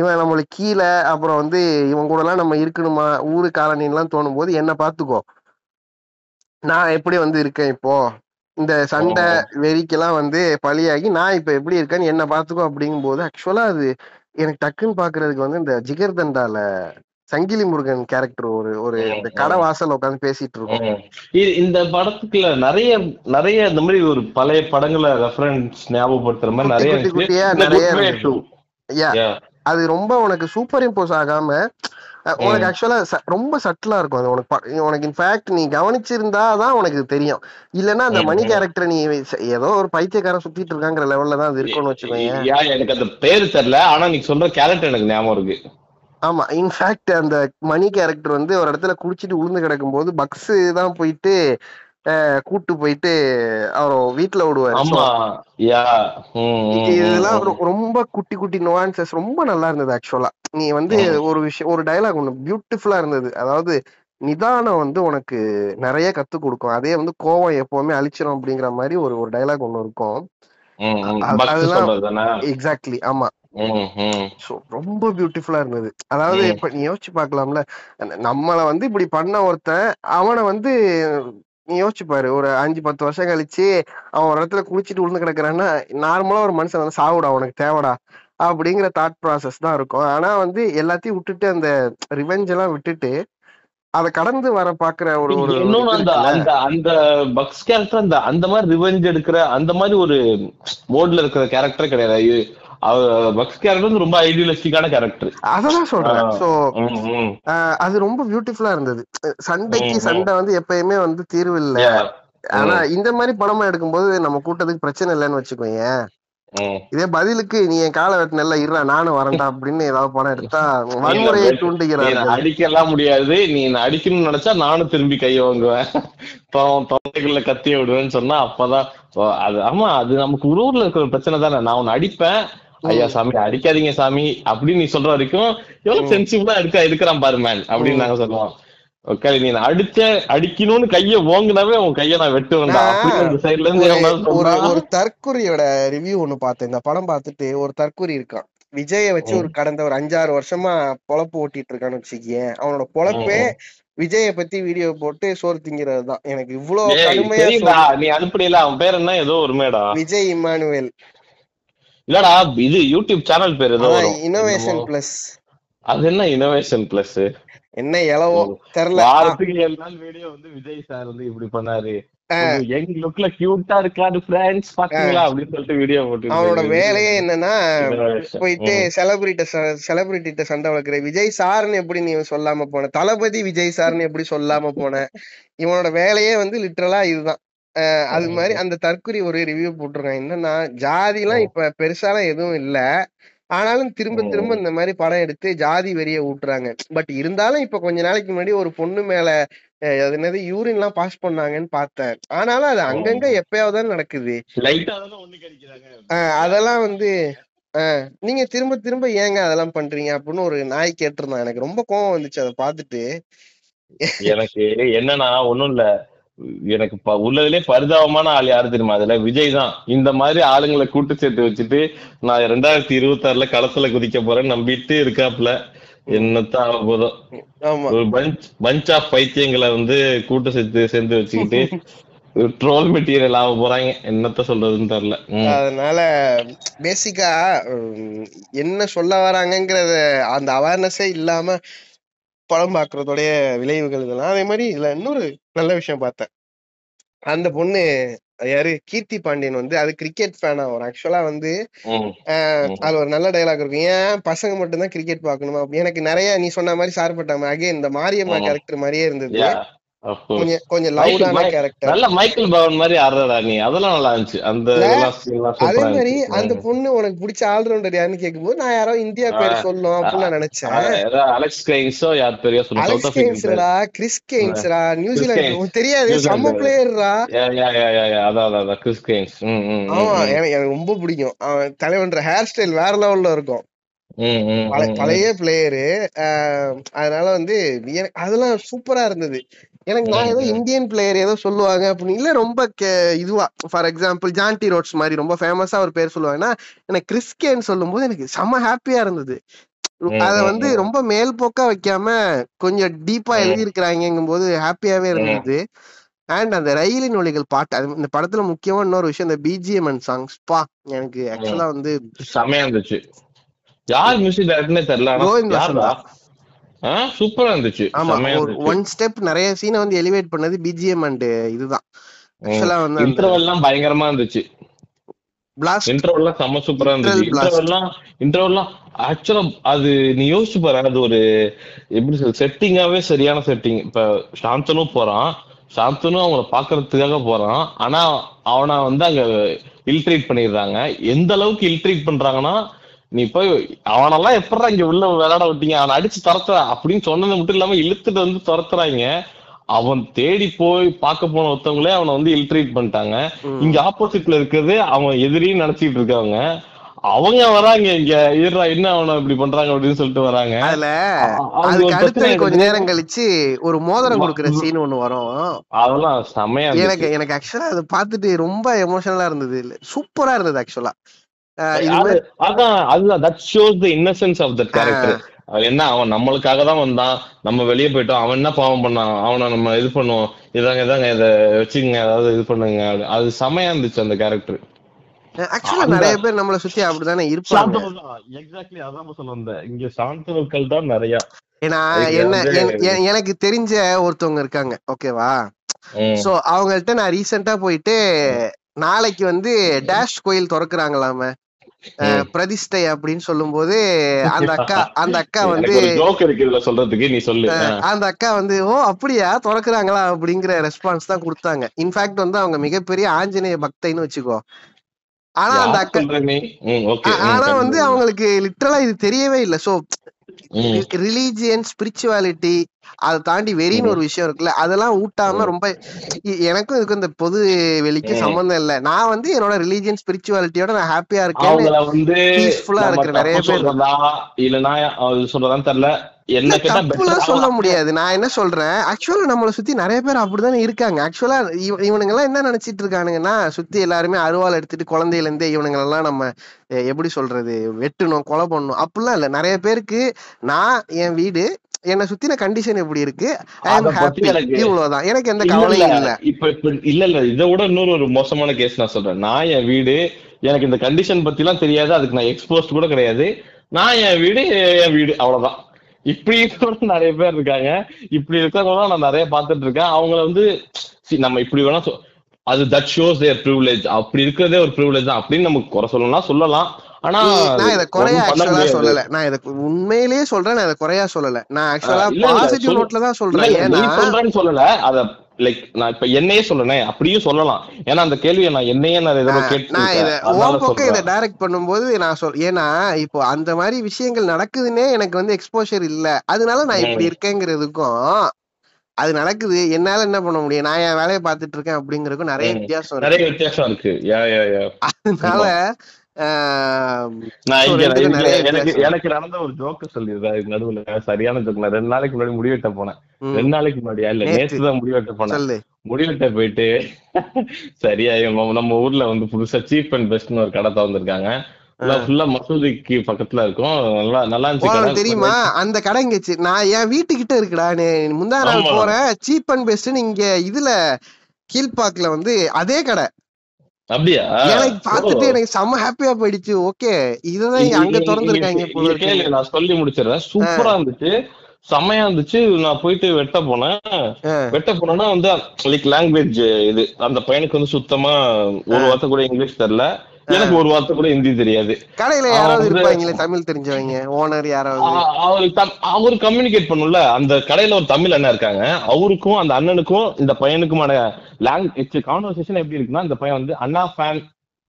இவன் நம்மளுக்கு கீழே அப்புறம் வந்து இவன் கூட எல்லாம் நம்ம இருக்கணுமா? ஊரு காலனிலாம் தோணும் போது என்ன பாத்துக்கோ. நான் எப்படி வந்து இருக்கேன் இப்போ? இந்த சண்டை வெறிக்கெல்லாம் வந்து பலியாகி நான் இப்ப எப்படி இருக்கேன்னு என்ன பாத்துக்கோ அப்படிங்கும் போது ஆக்சுவலா அது எனக்கு டக்குன்னு பாக்குறதுக்கு வந்து இந்த ஜிகர் தண்டால சங்கிலி முருகன் கேரக்டர் ஒரு ஒரு இந்த கடை ம். வாசல்ல உட்காந்து பேசிட்டு இருக்கோம். இந்த படத்துக்குள்ள நிறைய நிறைய இந்த மாதிரி ஒரு பழைய படங்களை ரெஃபரன்ஸ் ஞாபகப்படுத்துற மாதிரி நிறைய நிறைய அது ரொம்ப உனக்கு சூப்பர் இம்போஸ் ஆகாம உனக்கு ஆக்சுவலா ரொம்ப சட்டிலா இருக்கும். அது உனக்கு உனக்கு இன்ஃபேக்ட் நீ கவனிச்சிருந்தா தான் உனக்கு தெரியும். இல்லைன்னா அந்த மணி கேரக்டர் நீ ஏதோ ஒரு பைத்தியக்காரன் சுத்திட்டு இருக்காங்கிற லெவல்ல தான் அது இருக்கும்னு வச்சுக்கோங்க எனக்கு அந்த பேரு தெரியல. ஆனா நீ சொல்ற கேரக்டர் எனக்கு ஞாபகம் இருக்கு. ஆமா இன்ஃபேக்ட் அந்த மணி கேரக்டர் வந்து ஒரு இடத்துல குடிச்சிட்டு உளுந்து கிடக்கும் போது பக்ஸ் தான் போயிட்டு கூட்டு போயிட்டு அவர் வீட்டுல விடுவாரு. இதெல்லாம் ரொம்ப குட்டி குட்டி நுவான்சஸ் ரொம்ப நல்லா இருந்தது ஆக்சுவலா நீ வந்து ஒரு விஷயம் ஒரு டயலாக் ஒண்ணு பியூட்டிஃபுல்லா இருந்தது. அதாவது நிதானம் வந்து உனக்கு நிறைய கத்து கொடுக்கும். அதே வந்து கோவம் எப்பவுமே அழிச்சிரும் அப்படிங்கிற மாதிரி ஒரு ஒரு டயலாக் ஒண்ணு இருக்கும். அதெல்லாம் எக்ஸாக்ட்லி ஆமா. ரொம்ப பியூட்டிஃபுல்லா இருந்தது. அதாவது இப்ப நீ யோசிச்சு பார்க்கலாம்ல ந- நம்மள வந்து இப்படி பண்ண ஒருத்தன் அவனை வந்து நீ யோசிச்சு பாரு ஒரு அஞ்சு பத்து வருஷம் கழிச்சு அவன் ஒரு இடத்துல குளிச்சுட்டு விழுந்து கிடக்குறான்னா நார்மலா ஒரு மனுஷன் வந்து சாவுடா உனக்கு தேவைடா அப்படிங்கிற தாட் ப்ராசஸ் தான் இருக்கும். ஆனா வந்து எல்லாத்தையும் விட்டுட்டு அந்த ரிவெஞ்ச் எல்லாம் விட்டுட்டு அதை கடந்து வர பாக்குற ஒரு இன்னொன்னு அந்த அந்த அந்த பக்ஸ் கேரக்டர் அந்த அந்த மாதிரி ரிவெஞ்ச் எடுக்கிற அந்த மாதிரி ஒரு மோட்ல இருக்கிற கேரக்டர் கிடையாது. பக்ஸ் கேரக்டர் வந்து ரொம்ப ஐடியலிஸ்டிக்கான கேரக்டர் அததான் சொல்றேன். சோ அது ரொம்ப பியூட்டிஃபுல்லா இருந்தது. சண்டைக்கு. சண்டை வந்து எப்பயுமே வந்து தீர்வு இல்ல. ஆனா இந்த மாதிரி படமா எடுக்கும்போது நம்ம கூட்டத்துக்கு பிரச்சனை இல்லைன்னு வச்சுக்கோங்க. இதே பதிலுக்கு நீ என் காலை வெட்டு நல்லா இருறா நானும் வரேன்டா அப்படின்னு ஏதாவது படம் எடுத்தா வன்முறையை தூண்டுகிறார்கள். அடிக்கலாம் முடியாது. நீ அடிக்கணும்னு நினைச்சா நானும் திரும்பி கை வாங்குவேன். தொ- தொண்டைக்குள்ள கத்திய விடுவேன்னு சொன்னா அப்பதான் அது ஆமா அது நமக்கு ஊர்ல இருக்கிற பிரச்சனை தானே. நான் உன்னை அடிப்பேன். ஐயா சாமி அடிக்காதீங்க சாமி. அப்படின்னு நீ சொல்ற வரைக்கும் எவ்வளவு சென்சிபிளா இருக்க இருக்கிறான் பாரு மேன் அப்படின்னு நாங்க சொல்லுவோம். ஓகே நீ அடிச்ச அடிக்கணும்னு கைய ஓங்குனாவே உன் கைய நான் வெட்டுவேன்டா அந்த சைடுல இருந்து ஒரு ஒரு தற்குறியோட ரிவ்யூ ஒண்ணு பார்த்தேன். இந்த படம் பார்த்துட்டு ஒரு தற்குறி இருக்கான். விஜய வச்சு ஒரு கடந்த ஒரு அஞ்சாறு வருஷமா பொழப்பு ஓட்டிட்டு இருக்கான்னு வச்சுக்கேன் அவனோட பொழப்பே விஜய பத்தி வீடியோ போட்டு சோறு திங்கிறது தான் எனக்கு இவ்வளவு கடுமையா நீ அனுப்புறீல அவன் பேர் என்ன? ஏதோ ஒரு மேடா விஜய் இமானுவேல் இல்லடா இது யூடியூப் சேனல் பேர் ஏதோ இனோவேஷன். பிளஸ் அது என்ன இனோவேஷன் பிளஸ் என்ன எலவோ தெரியல. வாரத்துக்கு ஏழு நாள் வீடியோ வந்து விஜய் சார் வந்து இப்படி பண்ணாரு. எங் லுக்ல கியூட்டா இருக்காரு ஃப்ரெண்ட்ஸ் பாத்தீங்களா? அப்படின்னு சொல்லிட்டு வீடியோ போட்டு அவனோட வேலையே என்னன்னா. போயிட்டு. செலிபிரிட்ட செலிபிரிட்டிட்ட சண்டை வளர்க்குற விஜய் சார்னு எப்படி நீ சொல்லாம போன? தளபதி விஜய் சார்னு எப்படி சொல்லாம போன? இவனோட வேலையே வந்து லிட்டரலா இதுதான். அது மாதிரி அந்த தற்குறி ஒரு ரிவ்யூ போட்டிருக்கான் என்னன்னா ஜாதி எல்லாம் இப்ப பெருசாலாம் எதுவும் இல்ல. ஆனாலும் திரும்ப. திரும்ப இந்த மாதிரி படம் எடுத்து ஜாதி வெறிய ஊட்டுறாங்க பட் இருந்தாலும் இப்ப கொஞ்ச நாளைக்கு முன்னாடி ஒரு பொண்ணு மேல அது என்னது யூரின் எல்லாம் பாஸ் பண்ணாங்கன்னு பார்த்தேன். ஆனாலும் அது அங்கங்க எப்பயாவது நடக்குது. லைட்டா தானே ஒண்ணு கிடைக்கிறாங்க ஆஹ் அதெல்லாம் வந்து ஆஹ் நீங்க திரும்ப திரும்ப ஏங்க அதெல்லாம் பண்றீங்க அப்படின்னு ஒரு நாய் கேட்டிருந்தான். எனக்கு ரொம்ப கோவம் வந்துச்சு அதை பார்த்துட்டு. எனக்கு என்னன்னா ஒண்ணும் இல்ல. எனக்கு உள்ளதுலயே பரிதாபமான ஆள் யாரு தெரியுமா? அதுல விஜய் தான். இந்த மாதிரி ஆளுங்களை கூட்டு சேர்த்து வச்சுட்டு நான் ரெண்டாயிரத்தி இருபத்தி ஆறுல களத்துல குதிக்க போறேன்னு நம்பிட்டு இருக்காப்ல என்னத்தான் போதும் ஒரு பஞ்ச் பஞ்ச் ஆஃப் பைத்தியங்களை வந்து கூட்டு சேர்த்து சேர்ந்து வச்சுக்கிட்டு ட்ரோல் மெட்டீரியல் ஆக போறாங்க. என்னத்த சொல்றதுன்னு தெரியல. அதனால பேசிக்கா என்ன சொல்ல வராங்கங்கிறத அந்த அவேர்னஸே இல்லாம படம் பாக்குறதோடைய விளைவுகள் இதெல்லாம். அதே மாதிரி இதுல இன்னொரு நல்ல விஷயம் பார்த்தேன். அந்த பொண்ணு யாரு? கீர்த்தி பாண்டியன் வந்து அது கிரிக்கெட் ஃபேனா வரும் ஆக்சுவலா வந்து. அதுல ஒரு நல்ல டைலாக் இருக்கும். ஏன் பசங்க மட்டும்தான் கிரிக்கெட் பார்க்கணுமா? அப்படி எனக்கு நிறைய நீ சொன்ன மாதிரி சார்பட்டாம அகைன் இந்த மாரியம்மா. கேரக்டர் மாதிரியே இருந்தது. கொஞ்சம் கொஞ்சம் லவுடான கேரக்டர் நல்ல மைக்கேல் பவன் மாதிரி ஆடுறடா நீ? அதெல்லாம் நல்லா இருந்துச்சு. அந்த அதே மாதிரி அந்த. பொண்ணு உனக்கு பிடிச்ச ஆல்ரவுண்டர் யாருன்னு கேட்கும்போது நான் யாரோ இந்தியா பேர் சொல்லும் அப்படின்னு நான் நினைச்சேன். அலெக்ஸ் கிரைன்ஸோ யார் பெரிய சவுத் அலெக்ஸ் ஆப்பிரிக்கன் பிளேயர் கெய்ன்ஸ்ரா கிறிஸ் கெய்ன்ஸ்ரா நியூசிலாந்து கெய்ன்ஸ். உனக்கு தெரியாது. செம்ம. பிளேயர்ரா அதான் அதான் கிறிஸ் ஆமா. எனக்கு ரொம்ப பிடிக்கும். அவன் தலைவன்ற ஹேர் ஸ்டைல் வேற லெவல்ல இருக்கும். பழைய பிளேயரு அதனால வந்து அதெல்லாம் சூப்பரா இருந்தது. எனக்கு நான் ஏதோ. இந்தியன் பிளேயர் ஏதோ சொல்லுவாங்க அப்படின்னு. இல்ல ரொம்ப இதுவா. ஃபார் எக்ஸாம்பிள் ஜான்டி ரோட்ஸ் மாதிரி ரொம்ப ஃபேமஸா ஒரு பேர் சொல்லுவாங்கன்னா எனக்கு கிறிஸ்கேன்னு சொல்லும்போது எனக்கு செம்ம ஹாப்பியா இருந்தது. அத வந்து. ரொம்ப மேல் போக்கா வைக்காம கொஞ்சம் டீப்பா ம். எழுதி இருக்கிறாங்கும் போது ஹாப்பியாவே இருந்தது. அண்ட் அந்த ரயிலின் ஒலிகள் பாட்டு அது இந்த படத்துல முக்கியமா இன்னொரு விஷயம் இந்த பிஜிஎம் அண்ட் சாங்ஸ் பா எனக்கு ஆக்சுவலா வந்து செமையா இருந்துச்சு. யார் மியூசிக் டைரக்டர்னே தெரியல கோவிந்த் சூப்பரா இருந்துச்சு. ஆமா ஒரு ஒன் ஸ்டெப் நிறைய சீனை வந்து எலிவேட் பண்ணது பிஜிஎம் அண்ட் இதுதான். ஆக்சுவலா வந்து அந்த இன்டர்வல் எல்லாம் பயங்கரமா இருந்துச்சு. பிளாஸ்ட் இன்டர்வல் எல்லாம் செம்ம சூப்பரா இருந்துச்சு. Interval blast. இன்டர்வல் எல்லாம் இன்டர்வல் எல்லாம் ஆக்சுவலா அது நீ யோசிச்சு பாரு அது ஒரு எப்படி சொல்ற செட்டிங்காவே சரியான செட்டிங் இப்ப சாந்தனும் போறான். சாந்தனும் அவங்கள பாக்குறதுக்காக போறான். ஆனா அவனை வந்து அங்க இல்ட்ரீட் பண்ணிடுறாங்க. எந்த அளவுக்கு இல்ட்ரீட் பண்றாங்கன்னா நீ போய் அவனெல்லாம் எப்படா இங்க உள்ள விளையாட விட்டீங்க? அவனை அடிச்சு துரத்துற. அப்படின்னு சொன்னது மட்டும் இல்லாம இழுத்துட்டு வந்து துரத்துறாங்க. அவன் தேடி போய் பார்க்க போன ஒருத்தவங்களே அவனை வந்து இல்ட்ரீட் பண்ணிட்டாங்க. இங்க ஆப்போசிட்ல இருக்கிறது அவன் எதிரின்னு நினைச்சிட்டு இருக்காங்க அவங்க வராங்க இங்க இருடா என்ன அவனை இப்படி பண்றாங்க? அப்படின்னு சொல்லிட்டு வராங்க. அதுல அதுக்கு அடுத்து கொஞ்ச. நேரம் கழிச்சு ஒரு மோதிரம் கொடுக்குற சீன் ஒண்ணு வரும். அதெல்லாம் செமையா எனக்கு எனக்கு ஆக்சுவலா அதை பார்த்துட்டு ரொம்ப எமோஷனலா இருந்தது. இல்ல சூப்பரா இருந்தது ஆக்சுவலா அதான் அதுதான். That shows the innocence of that character என்ன அவன் நம்மளுக்காக தான் வந்தான். நம்ம வெளியே போயிட்டோம். அவன் என்ன பாவம் பண்ணான்? அவனை நம்ம இது பண்ணுவோம். இதாங்க இதாங்க இதை வச்சுக்கங்க ஏதாவது இது பண்ணுங்க. அது செமையா இருந்துச்சு அந்த கேரக்டர் ஆக்சுவலா நிறைய பேர் நம்மள சுத்தி அப்படிதானே இருப்பாங்க. எக்ஸாக்ட்லி அதான் சொல்ல வந்தேன் இங்க சாந்தவர்கள் தான் நிறைய. ஏன்னா என்ன எனக்கு தெரிஞ்ச ஒருத்தவங்க இருக்காங்க. ஓகேவா? சோ அவங்கள்ட்ட நான் ரீசெண்டா போயிட்டு நாளைக்கு வந்து டேஷ் கோயில் திறக்கிறாங்களாம. பிரதிஷ்டை அப்படின்னு சொல்லும்போது அந்த *laughs* அக்கா அந்த அக்கா வந்து சொல்றதுக்கு நீ சொல்லு. அந்த அக்கா வந்து ஓ அப்படியா? திறக்கிறாங்களா? அப்படிங்கிற ரெஸ்பான்ஸ் தான் கொடுத்தாங்க. இன்ஃபேக்ட் வந்து அவங்க மிகப்பெரிய ஆஞ்சநேய பக்தைன்னு வச்சுக்கோ. ஆனா அந்த அக்கா ஆனா வந்து. அவங்களுக்கு லிட்டரலா இது தெரியவே இல்லை. சோ ரிலீஜியன் ஸ்பிரிச்சுவாலிட்டி அதை தாண்டி வெறின்னு ஒரு விஷயம் இருக்குல்ல அதெல்லாம் ஊட்டாம. ரொம்ப எனக்கும் இதுக்கும் இந்த பொது வெளிக்கும் ம். சம்பந்தம் இல்ல. நான் வந்து என்னோட ரிலீஜியன் ஸ்பிரிச்சுவாலிட்டியோட நான் ஹாப்பியா ஆ நம்ம இருக்கிற நிறைய பேர் இல்லனா அது சொல்றதான்னு தெரியல. சொல்ல முடியாது. நான் என்ன சொல்றேன்? ஆக்சுவலா நம்மள சுத்தி நிறைய பேர் அப்படிதானே இருக்காங்க. ஆக்சுவலா இவனுங்க எல்லாம் என்ன நினைச்சிட்டு இருக்கானுங்கன்னா சுத்தி எல்லாருமே அருவாள் எடுத்துட்டு குழந்தையில இருந்தே இவனுங்க எல்லாம் நம்ம எப்படி சொல்றது வெட்டணும் கொலை பண்ணணும் அப்படிலாம் இல்ல. நிறைய பேருக்கு நான் என் வீடு என்னை சுத்தின கண்டிஷன் எப்படி இருக்கு? ஐ பத்தி ஹாப்பி இவ்வளவுதான். எனக்கு எந்த கவலையும் இல்ல. இப்ப இப்ப இல்ல இல்ல. இதை விட இன்னொரு ஒரு மோசமான கேஸ் நான் சொல்றேன். நான் என் வீடு எனக்கு இந்த கண்டிஷன் பத்தி எல்லாம் தெரியாது. அதுக்கு நான் எக்ஸ்போஸ்ட் கூட கிடையாது. நான் என் வீடு என் வீடு. அவ்வளவுதான். இப்படி கூட நிறைய பேர் இருக்காங்க. இப்படி இருக்கிறவங்க நான் நிறைய பார்த்துட்டு இருக்கேன். அவங்கள வந்து நம்ம இப்படி வேணா அது தட் ஷோஸ் தேர் ப்ரிவிலேஜ் அப்படி இருக்கிறதே ஒரு ப்ரிவிலேஜ் தான். அப்படின்னு நமக்கு குறை சொல்லலாம் சொல்லலாம். ஆனா நான் இத குறையா ஆக்சுவலா. சொல்லல. நான் இத உண்மையிலேயே சொல்றேன் நான் இத குறையா சொல்லல. நான் ஆக்சுவலா பாசிட்டிவ். நோட்ல தான் சொல்றேன். ஏன்னா சொல்றேன்னு சொல்லல. அத லைக் நான் இப்ப என்னையே சொல்லனே அப்படியும் சொல்லலாம். ஏன்னா அந்த கேள்வியை நான் என்னையே நான் ஏதோ நான் நான் இத கேட்டு ஓ பக்கம் இத டைரக்ட் பண்ணும்போது நான் சொல் ஏன்னா இப்போ அந்த மாதிரி விஷயங்கள் நடக்குதுன்னே எனக்கு வந்து எக்ஸ்போஷர் இல்ல. அதனால நான் இப்படி இருக்கேங்கிறதுக்கும் அது நடக்குது. என்னால என்ன பண்ண முடியும்? நான் என் வேலையை பார்த்துட்டு இருக்கேன் அப்படிங்கறதுக்கும் நிறைய. வித்தியாசம் இருக்கு. நிறைய வித்தியாசம் இருக்கு. அதனால எனக்கு நடந்த ஒரு ஜோக்க சொல்லிடுறேன் நடுவுல. சரியான ஜோக் நான் ரெண்டு நாளைக்கு முன்னாடி முடிவெட்ட போனேன். ரெண்டு நாளைக்கு முன்னாடியா? இல்ல. நேத்து. தான் முடிவெட்ட போனேன். முடிவெட்ட போயிட்டு *laughs* சரியா இவங்க நம்ம ஊர்ல வந்து புதுசா சீப் அண்ட் பெஸ்ட்னு ஒரு கடை திறந்திருக்காங்க. ஃபுல்லா மசூதிக்கு பக்கத்துல இருக்கும். நல்லா நல்லா இருந்துச்சு தெரியுமா? அந்த கடை இங்க சி- நான் என் வீட்டுக்கிட்ட இருக்குடா முந்தா நாள். போறேன் சீப் அண்ட் பெஸ்ட் இங்க இதுல கீழ்பாக்குல வந்து அதே கடை. அப்படியா? எனக்கு பார்த்துட்டு. எனக்கு செம்ம ஹாப்பியா போயிடுச்சு. ஓகே இதுதான் அங்க திறந்திருக்காங்க நான் சொல்லி முடிச்சிடுறேன். சூப்பரா இருந்துச்சு. செமையா இருந்துச்சு. நான் போயிட்டு வெட்ட போனேன். வெட்ட போனேன்னா வந்து லைக் லாங்குவேஜ் இது. அந்த பையனுக்கு வந்து சுத்தமா ஒரு வார்த்தை கூட இங்கிலீஷ் தெரியல எனக்கு ஒரு வார்த்தை கூட ஹிந்தி தெரியாது. கடையில யாராவது இருப்பாங்களே தமிழ் தெரிஞ்சவங்க ஓனர் யாராவது? அவரு அவரு கம்யூனிகேட் பண்ணும்ல அந்த கடையில ஒரு தமிழ் அண்ணன் இருக்காங்க அவருக்கும் அந்த அண்ணனுக்கும் இந்த பையனுக்குமான லாங்குவேஜ் கான்வர்சேஷன் எப்படி இருக்குன்னா இந்த பையன் வந்து அண்ணா ஃபேன்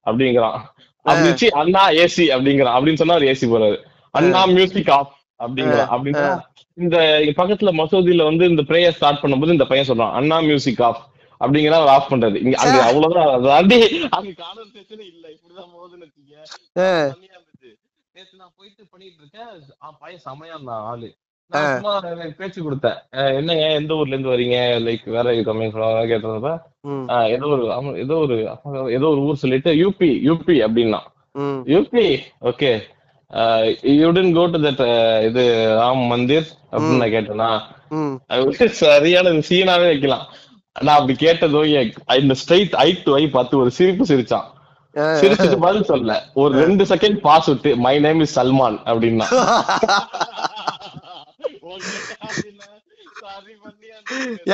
அப்படிங்கிறான். அப்படி அண்ணா ஏசி அப்படிங்கிறான். அப்படின்னு சொன்னா அவர் ஏசி போறாரு. அண்ணா மியூசிக் ஆஃப் அப்படிங்கிறான். அப்படின்னா இந்த பக்கத்துல மசூதியில வந்து இந்த பிரேயர் ஸ்டார்ட் பண்ணும்போது இந்த பையன் சொல்றான் அண்ணா மியூசிக் ஆஃப் அப்படிங்கிற ஆஃப் பண்றது இங்க அங்க அவ்வளவுதான். அது அடி அங்க கான்வர்சேஷனே இல்ல. இப்படிதான் போகுதுன்னு. நேத்து நான் போயிட்டு பண்ணிட்டு இருக்கேன். பையன் செமையா இருந்தான் ஆளு. பேச்சு கொடுத்தேன். என்னங்க எந்த ஊர்ல இருந்து வரீங்க? லைக் வேற கம்மிங் கேட்டதுப்ப ஏதோ ஒரு ஏதோ ஒரு ஏதோ ஒரு ஊர் சொல்லிட்டு யூபி யூபி அப்படின்னா. யூபி ஓகே யூடன் கோ டு தட் இது ராம் மந்திர் அப்படின்னு நான் கேட்டேனா? ம். அது வந்து சரியான சீனாவே வைக்கலாம். நான் அப்படி கேட்டதோ என் இந்த ஸ்ட்ரைட் ஐ டு ஐ பார்த்து ஒரு சிரிப்பு சிரிச்சான். சிரிச்சுட்டு பதில் சொல்ல ஒரு ரெண்டு செகண்ட் பாஸ் விட்டு மை நேம் இஸ் சல்மான் அப்படின்னா. *laughs*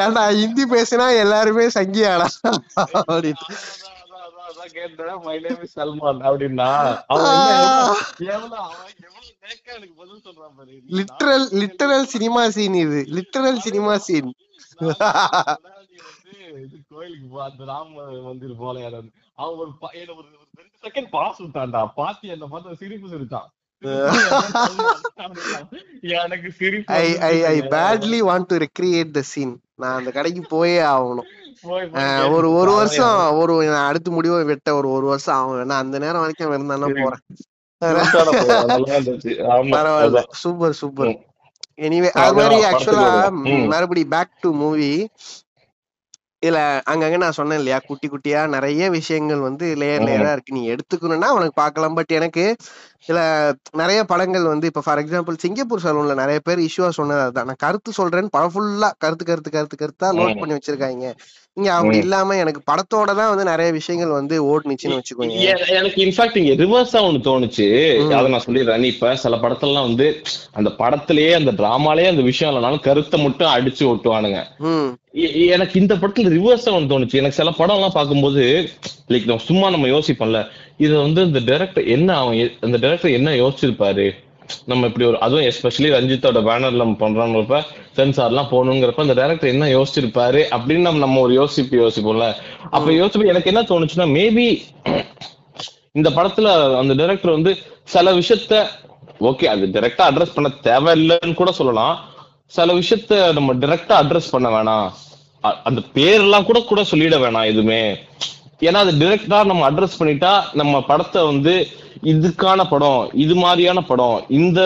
ஏன்டா ஹிந்தி பேசினா எல்லாருமே சங்கியாடா? இஸ் சல்மான் அப்படின்னா லிட்டரல் லிட்டரல் சினிமா சீன் இது லிட்டரல் சினிமா சீன் இது கோயிலுக்கு போ அந்த ராம மந்திர் போல யாராவது அவன் ஒரு என்ன ஒரு ரெண்டு செகண்ட் பாஸ் விட்டான்டா. பாத்தி என்ன பார்த்து சிரிப்பு சிரிச்சான். *laughs* எனக்கு சிரிப்பு I I I. Badly want to recreate the scene நான் அந்த கடைக்கு போயே ஆகணும். ஒரு ஒரு. வருஷம் ஒரு அடுத்து முடிவை வெட்ட ஒரு ஒரு வருஷம் ஆகும். நான் அந்த நேரம் வரைக்கும் இருந்தானா. போறேன். பரவாயில்ல. Super super. எனிவே அது மாதிரி ஆக்சுவலா. மறுபடி பேக் டு மூவி இல்ல அங்கங்க நான் சொன்னேன் இல்லையா குட்டி குட்டியா நிறைய விஷயங்கள் வந்து லேயர். லேயரா இருக்கு நீ எடுத்துக்கணும்னா உனக்கு பார்க்கலாம் பட் எனக்கு இதுல நிறைய படங்கள் வந்து இப்ப ஃபார் எக்ஸாம்பிள் சிங்கப்பூர் சலூன்ல நிறைய பேர் இஷ்யூவா சொன்னது அதுதான் நான் கருத்து சொல்றேன்னு படம் ஃபுல்லா கருத்து கருத்து கருத்து கருத்தா லோட். பண்ணி வச்சிருக்காங்க இங்க அப்படி. இல்லாம எனக்கு படத்தோட தான் வந்து நிறைய விஷயங்கள் வந்து ஓடுனுச்சுன்னு வச்சுக்கோங்க. எனக்கு இன்ஃபேக்ட் இங்க ரிவர்ஸா ஒண்ணு தோணுச்சு. அதை நான் சொல்லிடுறேன். நீ இப்ப சில படத்துலலாம் வந்து அந்த படத்திலேயே அந்த டிராமாலேயே அந்த விஷயம் இல்லைனாலும் கருத்தை மட்டும் அடிச்சு எ- எனக்கு இந்த படத்துல ரிவர்ஸா ஒன்று தோணுச்சு. எனக்கு சில படம் எல்லாம் பார்க்கும்போது லைக் நம்ம சும்மா நம்ம யோசிப்போம்ல. இதை வந்து இந்த டைரக்டர் என்ன அவன் அந்த டைரக்டர் என்ன யோசிச்சிருப்பாரு? நம்ம இப்படி ஒரு அதுவும் எஸ்பெஷலி ரஞ்சித்தோட பேனர்ல நம்ம பண்றோங்கிறப்ப சென்சார்லாம் போகணுங்கிறப்ப அந்த டைரக்டர் என்ன யோசிச்சிருப்பாரு அப்படின்னு நம்ம நம்ம ஒரு யோசிப்பு யோசிப்போம்ல. அப்ப யோசிப்பு எனக்கு என்ன தோணுச்சுன்னா மேபி இந்த படத்துல அந்த டைரக்டர் வந்து சில விஷயத்த ஓகே அது டைரக்டா அட்ரஸ் பண்ண தேவையில்லைன்னு கூட சொல்லலாம். சில விஷயத்த நம்ம டைரக்டா அட்ரஸ் பண்ண வேணாம். அந்த பேரெல்லாம் கூட கூட சொல்லிட வேணாம் எதுவுமே. ஏன்னா அது டைரக்டா நம்ம அட்ரஸ் பண்ணிட்டா நம்ம படத்தை வந்து இதுக்கான படம் இது மாதிரியான படம் இந்த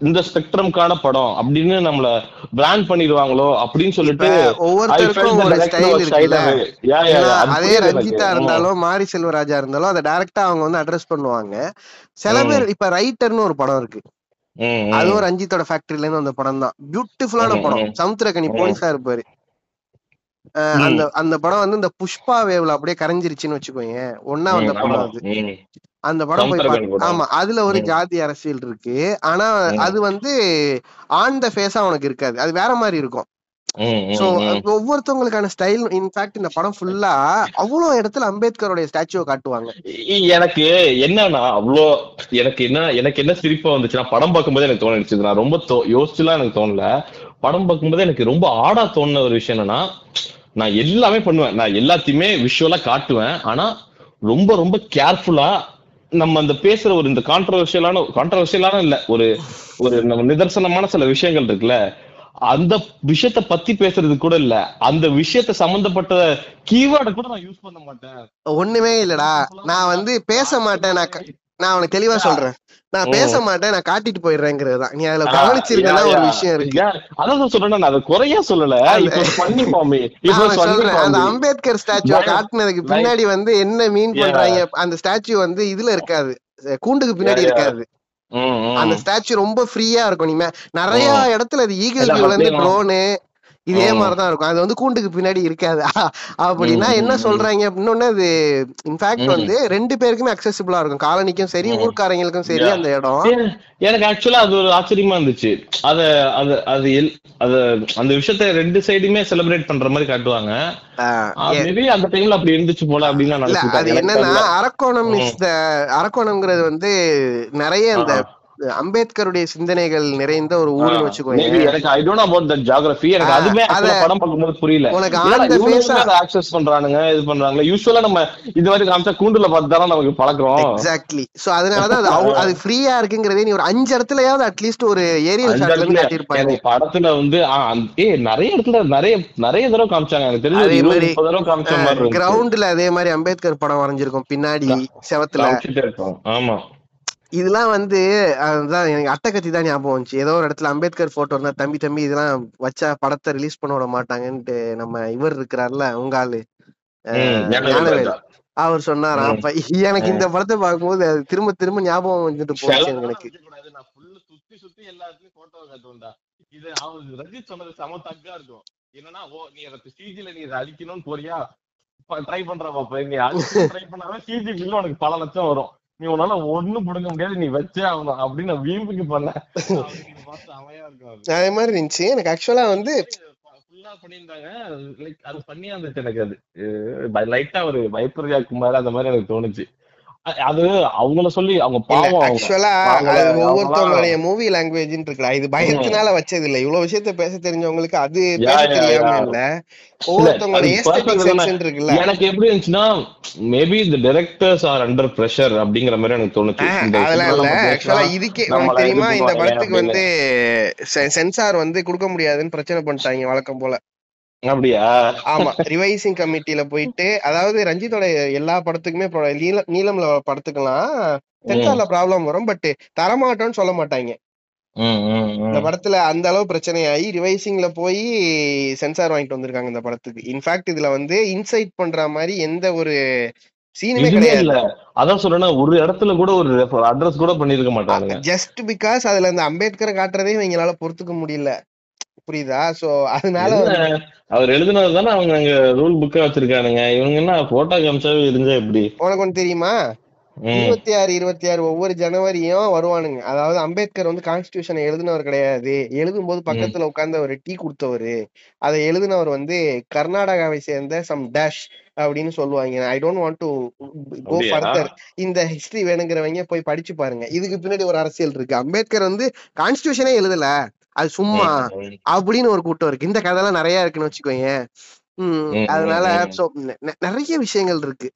இந்த ஸ்பெக்ட்ரம்கான படம் அப்படின்னு நம்மள பிராண்ட் பண்ணிடுவாங்களோ அப்படின்னு சொல்லிட்டு அதே. ரஞ்சிதா இருந்தாலும் மாரி செல்வராஜா இருந்தாலும் அதை டைரக்டா அவங்க வந்து அட்ரஸ் பண்ணுவாங்க. சில. பேர் இப்ப ரைட்டர்னு ஒரு படம் இருக்கு. அதுவும் ரஞ்சித்தோட ஃபேக்டரியில இருந்து வந்த படம் தான் பியூட்டிஃபுல்லான படம். ம். போலீஸா இருப்பாரு. அந்த அந்த படம் வந்து இந்த புஷ்பா வேவ்ல அப்படியே கரைஞ்சிருச்சுன்னு வச்சுக்கோங்க ஒன்னா வந்த படம் அது. அந்த படம் போய். ஆமா அதுல ஒரு. ஜாதி அரசியல் இருக்கு. ஆனா. அது வந்து ஆன் த ஃபேஸா உனக்கு இருக்காது. அது வேற மாதிரி இருக்கும். சோ. ஒவ்வொருத்தவங்களுக்கான ஸ்டைல் இன்ஃபேக்ட் இந்த படம் ஃபுல்லா அவ்வளவு இடத்துல அம்பேத்கருடைய ஸ்டாச்சுவை காட்டுவாங்க. எனக்கு என்னன்னா அவ்வளோ எனக்கு என்ன எனக்கு என்ன சிரிப்பா வந்துச்சுன்னா படம் பார்க்கும்போது எனக்கு தோணுச்சு. நான் ரொம்ப யோசிச்சுலாம் எனக்கு தோணல. படம் பார்க்கும்போது எனக்கு ரொம்ப ஆடா தோணுன ஒரு விஷயம் என்னன்னா நான் எல்லாமே பண்ணுவேன். நான் எல்லாத்தையுமே விஷுவலா காட்டுவேன். ஆனா ரொம்ப ரொம்ப கேர்ஃபுல்லா நம்ம அந்த பேசுற ஒரு இந்த கான்ட்ரவர்ஷியலான கான்ட்ரவர்ஷியலான இல்ல ஒரு ஒரு நம்ம நிதர்சனமான சில விஷயங்கள் இருக்குல்ல அந்த விஷயத்த பத்தி பேசுறது கூட இல்ல. அந்த விஷயத்த சம்பந்தப்பட்ட கீவேர்டை கூட நான் யூஸ் பண்ண மாட்டேன். ஒண்ணுமே இல்லடா. நான் வந்து பேச மாட்டேன். நான் நான் உனக்கு தெளிவா சொல்றேன். நான் பேச மாட்டேன் நான் காட்டிட்டு போயிடுறேங்கிறது தான் நீ அதுல யா, ஒரு. விஷயம் இருக்கு அதான் சொல்றேன் நான் அதை குறையா சொல்லல சொல்றேன் அந்த அம்பேத்கர் ஸ்டாச்சுவை. காட்டுனதுக்கு. பின்னாடி வந்து என்ன மீன். பண்றாங்க அந்த ஸ்டாச்சு வந்து இதுல இருக்காது கூண்டுக்கு பின்னாடி. இருக்காது. அந்த ஸ்டாச்சு ரொம்ப ஃப்ரீயா இருக்கும் நீ நிறைய. இடத்துல அது ஈகிள் வியூல இருந்து ட்ரோனு இதே. மாதிரிதான் இருக்கும் அது வந்து கூண்டுக்கு பின்னாடி இருக்காது *laughs* அப்படின்னா என்ன. சொல்றாங்க அப்படின்னு அது இன்ஃபேக்ட். வந்து ரெண்டு பேருக்குமே அக்சசிபிளா இருக்கும் காலனிக்கும் சரி. ஊர்க்காரங்களுக்கும் சரி. அந்த இடம் எனக்கு ஆக்சுவலா அது ஒரு ஆச்சரியமா இருந்துச்சு அத அது அது அத அந்த விஷயத்த ரெண்டு சைடுமே செலிப்ரேட் பண்ற மாதிரி காட்டுவாங்க அந்த டைம்ல அப்படி இருந்துச்சு போல அப்படின்னு அது என்னன்னா. அரக்கோணம் இஸ் த அரக்கோணம்ங்கிறது வந்து நிறைய இந்த அம்பேத்கருடைய சிந்தனைகள் நிறைந்த ஒரு ஊருன்னு மேபி வச்சுக்கோங்க எனக்கு I don't about that geography எனக்கு அதுமே அத- படம் பார்க்கும்போது புரியல. உனக்கு ஆன் த ஃபேஸா அதை ஆக்சஸ் பண்றானுங்க இது பண்றாங்களே யூஸ்வலா நம்ம இது மாதிரி காமிச்சா கூண்டுல பார்த்து தானே நமக்கு பழக்கம் எக்ஸாக்ட்லி சோ அதனாலதான் அது அவ்வ- *laughs* அது ஃப்ரீயா இருக்குங்கிறதே நீ ஒரு அஞ்சு இடத்துலயாவது அட்லீஸ்ட் ஒரு ஏரியல் ஷாட்ல எனக்கு படத்துல வந்து ஏய் நிறைய இடத்துல நிறைய நிறைய தடவை காமிச்சாங்க. எனக்கு தெரிஞ்சு அதே மாதிரி, தடவை காமிச்ச மாதிரி. கிரவுண்ட்ல அதே மாதிரி அம்பேத்கர் படம் வரைஞ்சிருக்கும். பின்னாடி செவத்துல. ஆமா. இதெல்லாம் வந்து அதுதான் எனக்கு அட்டகத்தி தான் ஞாபகம் வந்துச்சு. ஏதோ ஒரு இடத்துல அம்பேத்கர் போட்டோ இருந்தா தம்பி தம்பி இதெல்லாம் வச்சா படத்தை ரிலீஸ் பண்ண விட மாட்டாங்கன்ட்டு நம்ம இவர் இருக்கிறார்ல உங்க ஆளு. அவர் சொன்னாராம் ம். அப்ப எனக்கு இந்த படத்தை பார்க்கும்போது திரும்ப திரும்ப ஞாபகம் வந்துட்டு போச்சு எனக்கு. வைக்கக்கூடாது. நான் full சுத்தி சுத்தி எல்லா இடத்துலயும் photo காட்டுவேன்டா. இது அவன் ரஜித் சொன்னது செம தக்கா இருக்கும். என்னன்னா ஓ நீ அதை சிஜில நீ இதை அழிக்கணும்னு போறியா? ட்ரை பண்ற பாப்ப நீ ட்ரை பண்ணாவே சிஜி உனக்கு பல லட்சம் வரும். நீ உன்னால ஒண்ணும் புடுங்க முடியாது நீ வச்சே ஆகணும் அப்படின்னு நான் வீம்புக்கு இருக்கும் அது. அதே மாதிரி இருந்துச்சு. எனக்கு ஆக்சுவலா வந்து ஃபுல்லா பண்ணியிருந்தாங்க. லைக் அது பண்ணியா இருந்துச்சு எனக்கு அது. லைட்டா ஒரு வைப்பரியா குமார் அந்த மாதிரி எனக்கு தோணுச்சு. அது அவங்கள சொல்லி அவங்க பாவம் ஆக்சுவலா ஒவ்வொருத்தவங்களுடைய மூவி லாங்குவேஜ் இருக்குல்ல இது பயத்தினால வச்சது இல்ல இவ்வளவு விஷயத்த பேச தெரிஞ்சவங்களுக்கு அது பேச தெரியாம. இல்ல. ஒவ்வொருத்தவங்களுடைய இருக்குல்ல. எனக்கு எப்படி இருந்துச்சுன்னா மேபி இந்த டைரக்டர்ஸ் ஆர் அண்டர் பிரஷர் அப்படிங்கிற மாதிரி எனக்கு தோணுச்சு. அதெல்லாம் இல்ல. ஆக்சுவலா இதுக்கே இது தெரியுமா இந்த படத்துக்கு. வந்து சென்சார் வந்து கொடுக்க முடியாதுன்னு பிரச்சனை பண்ணிட்டாங்க வழக்கம் போல. அப்படியா? ஆமா ரிவைசிங் கமிட்டில போயிட்டு அதாவது ரஞ்சித்தோட எல்லா படத்துக்குமே நீளம்ல படத்துக்கெல்லாம் சென்சார்ல ப்ராப்ளம் வரும் பட் தரமாட்டோம்னு சொல்ல மாட்டாங்க. இந்த. படத்துல அந்த அளவு பிரச்சனையாகி ரிவைசிங்ல போய் சென்சார் வாங்கிட்டு வந்திருக்காங்க இந்த படத்துக்கு. இன்ஃபேக்ட் இதுல வந்து இன்சைட் பண்ற மாதிரி எந்த ஒரு சீனுமே கிடையாது. அதான் சொல்றேன்னா ஒரு இடத்துல கூட ஒரு அட்ரஸ் கூட பண்ணிருக்க மாட்டானுங்க. ஜஸ்ட் பிகாஸ் அதுல இந்த அம்பேத்கரை காட்டுறதே இவங்களால பொறுத்துக்க முடியல. புரியுதா? சோ அதனால அவர் எழுதுனது தானே அவங்க அங்க ரூல் புக்கா வச்சிருக்கானுங்க. இவங்க என்ன போட்டோ காமிச்சாவே இருந்தா எப்படி? உனக்கு ஒண்ணு தெரியுமா? இருபத்தி ஆறு இருபத்தி ஆறு ஒவ்வொரு ஜனவரியும் வருவானுங்க. அதாவது அம்பேத்கர் வந்து கான்ஸ்டியூஷனை எழுதினவர் கிடையாது. எழுதும் போது பக்கத்துல உட்கார்ந்து அவர் டீ கொடுத்தவர். அதை எழுதினவர் வந்து கர்நாடகாவை சேர்ந்த சம் டேஷ் அப்படின்னு சொல்லுவாங்க. I don't want to go? Further இந்த ஹிஸ்டரி வேணுங்கிறவங்க போய் படிச்சு பாருங்க. இதுக்கு பின்னாடி ஒரு அரசியல் இருக்கு. அம்பேத்கர் வந்து கான்ஸ்டியூஷனே எழுதல. அது சும்மா. அப்படின்னு ஒரு கூட்டம் இருக்கு. இந்த கதைலாம் நிறைய இருக்குன்னு வச்சுக்கோங்க உம் அதனால நிறைய விஷயங்கள் இருக்கு.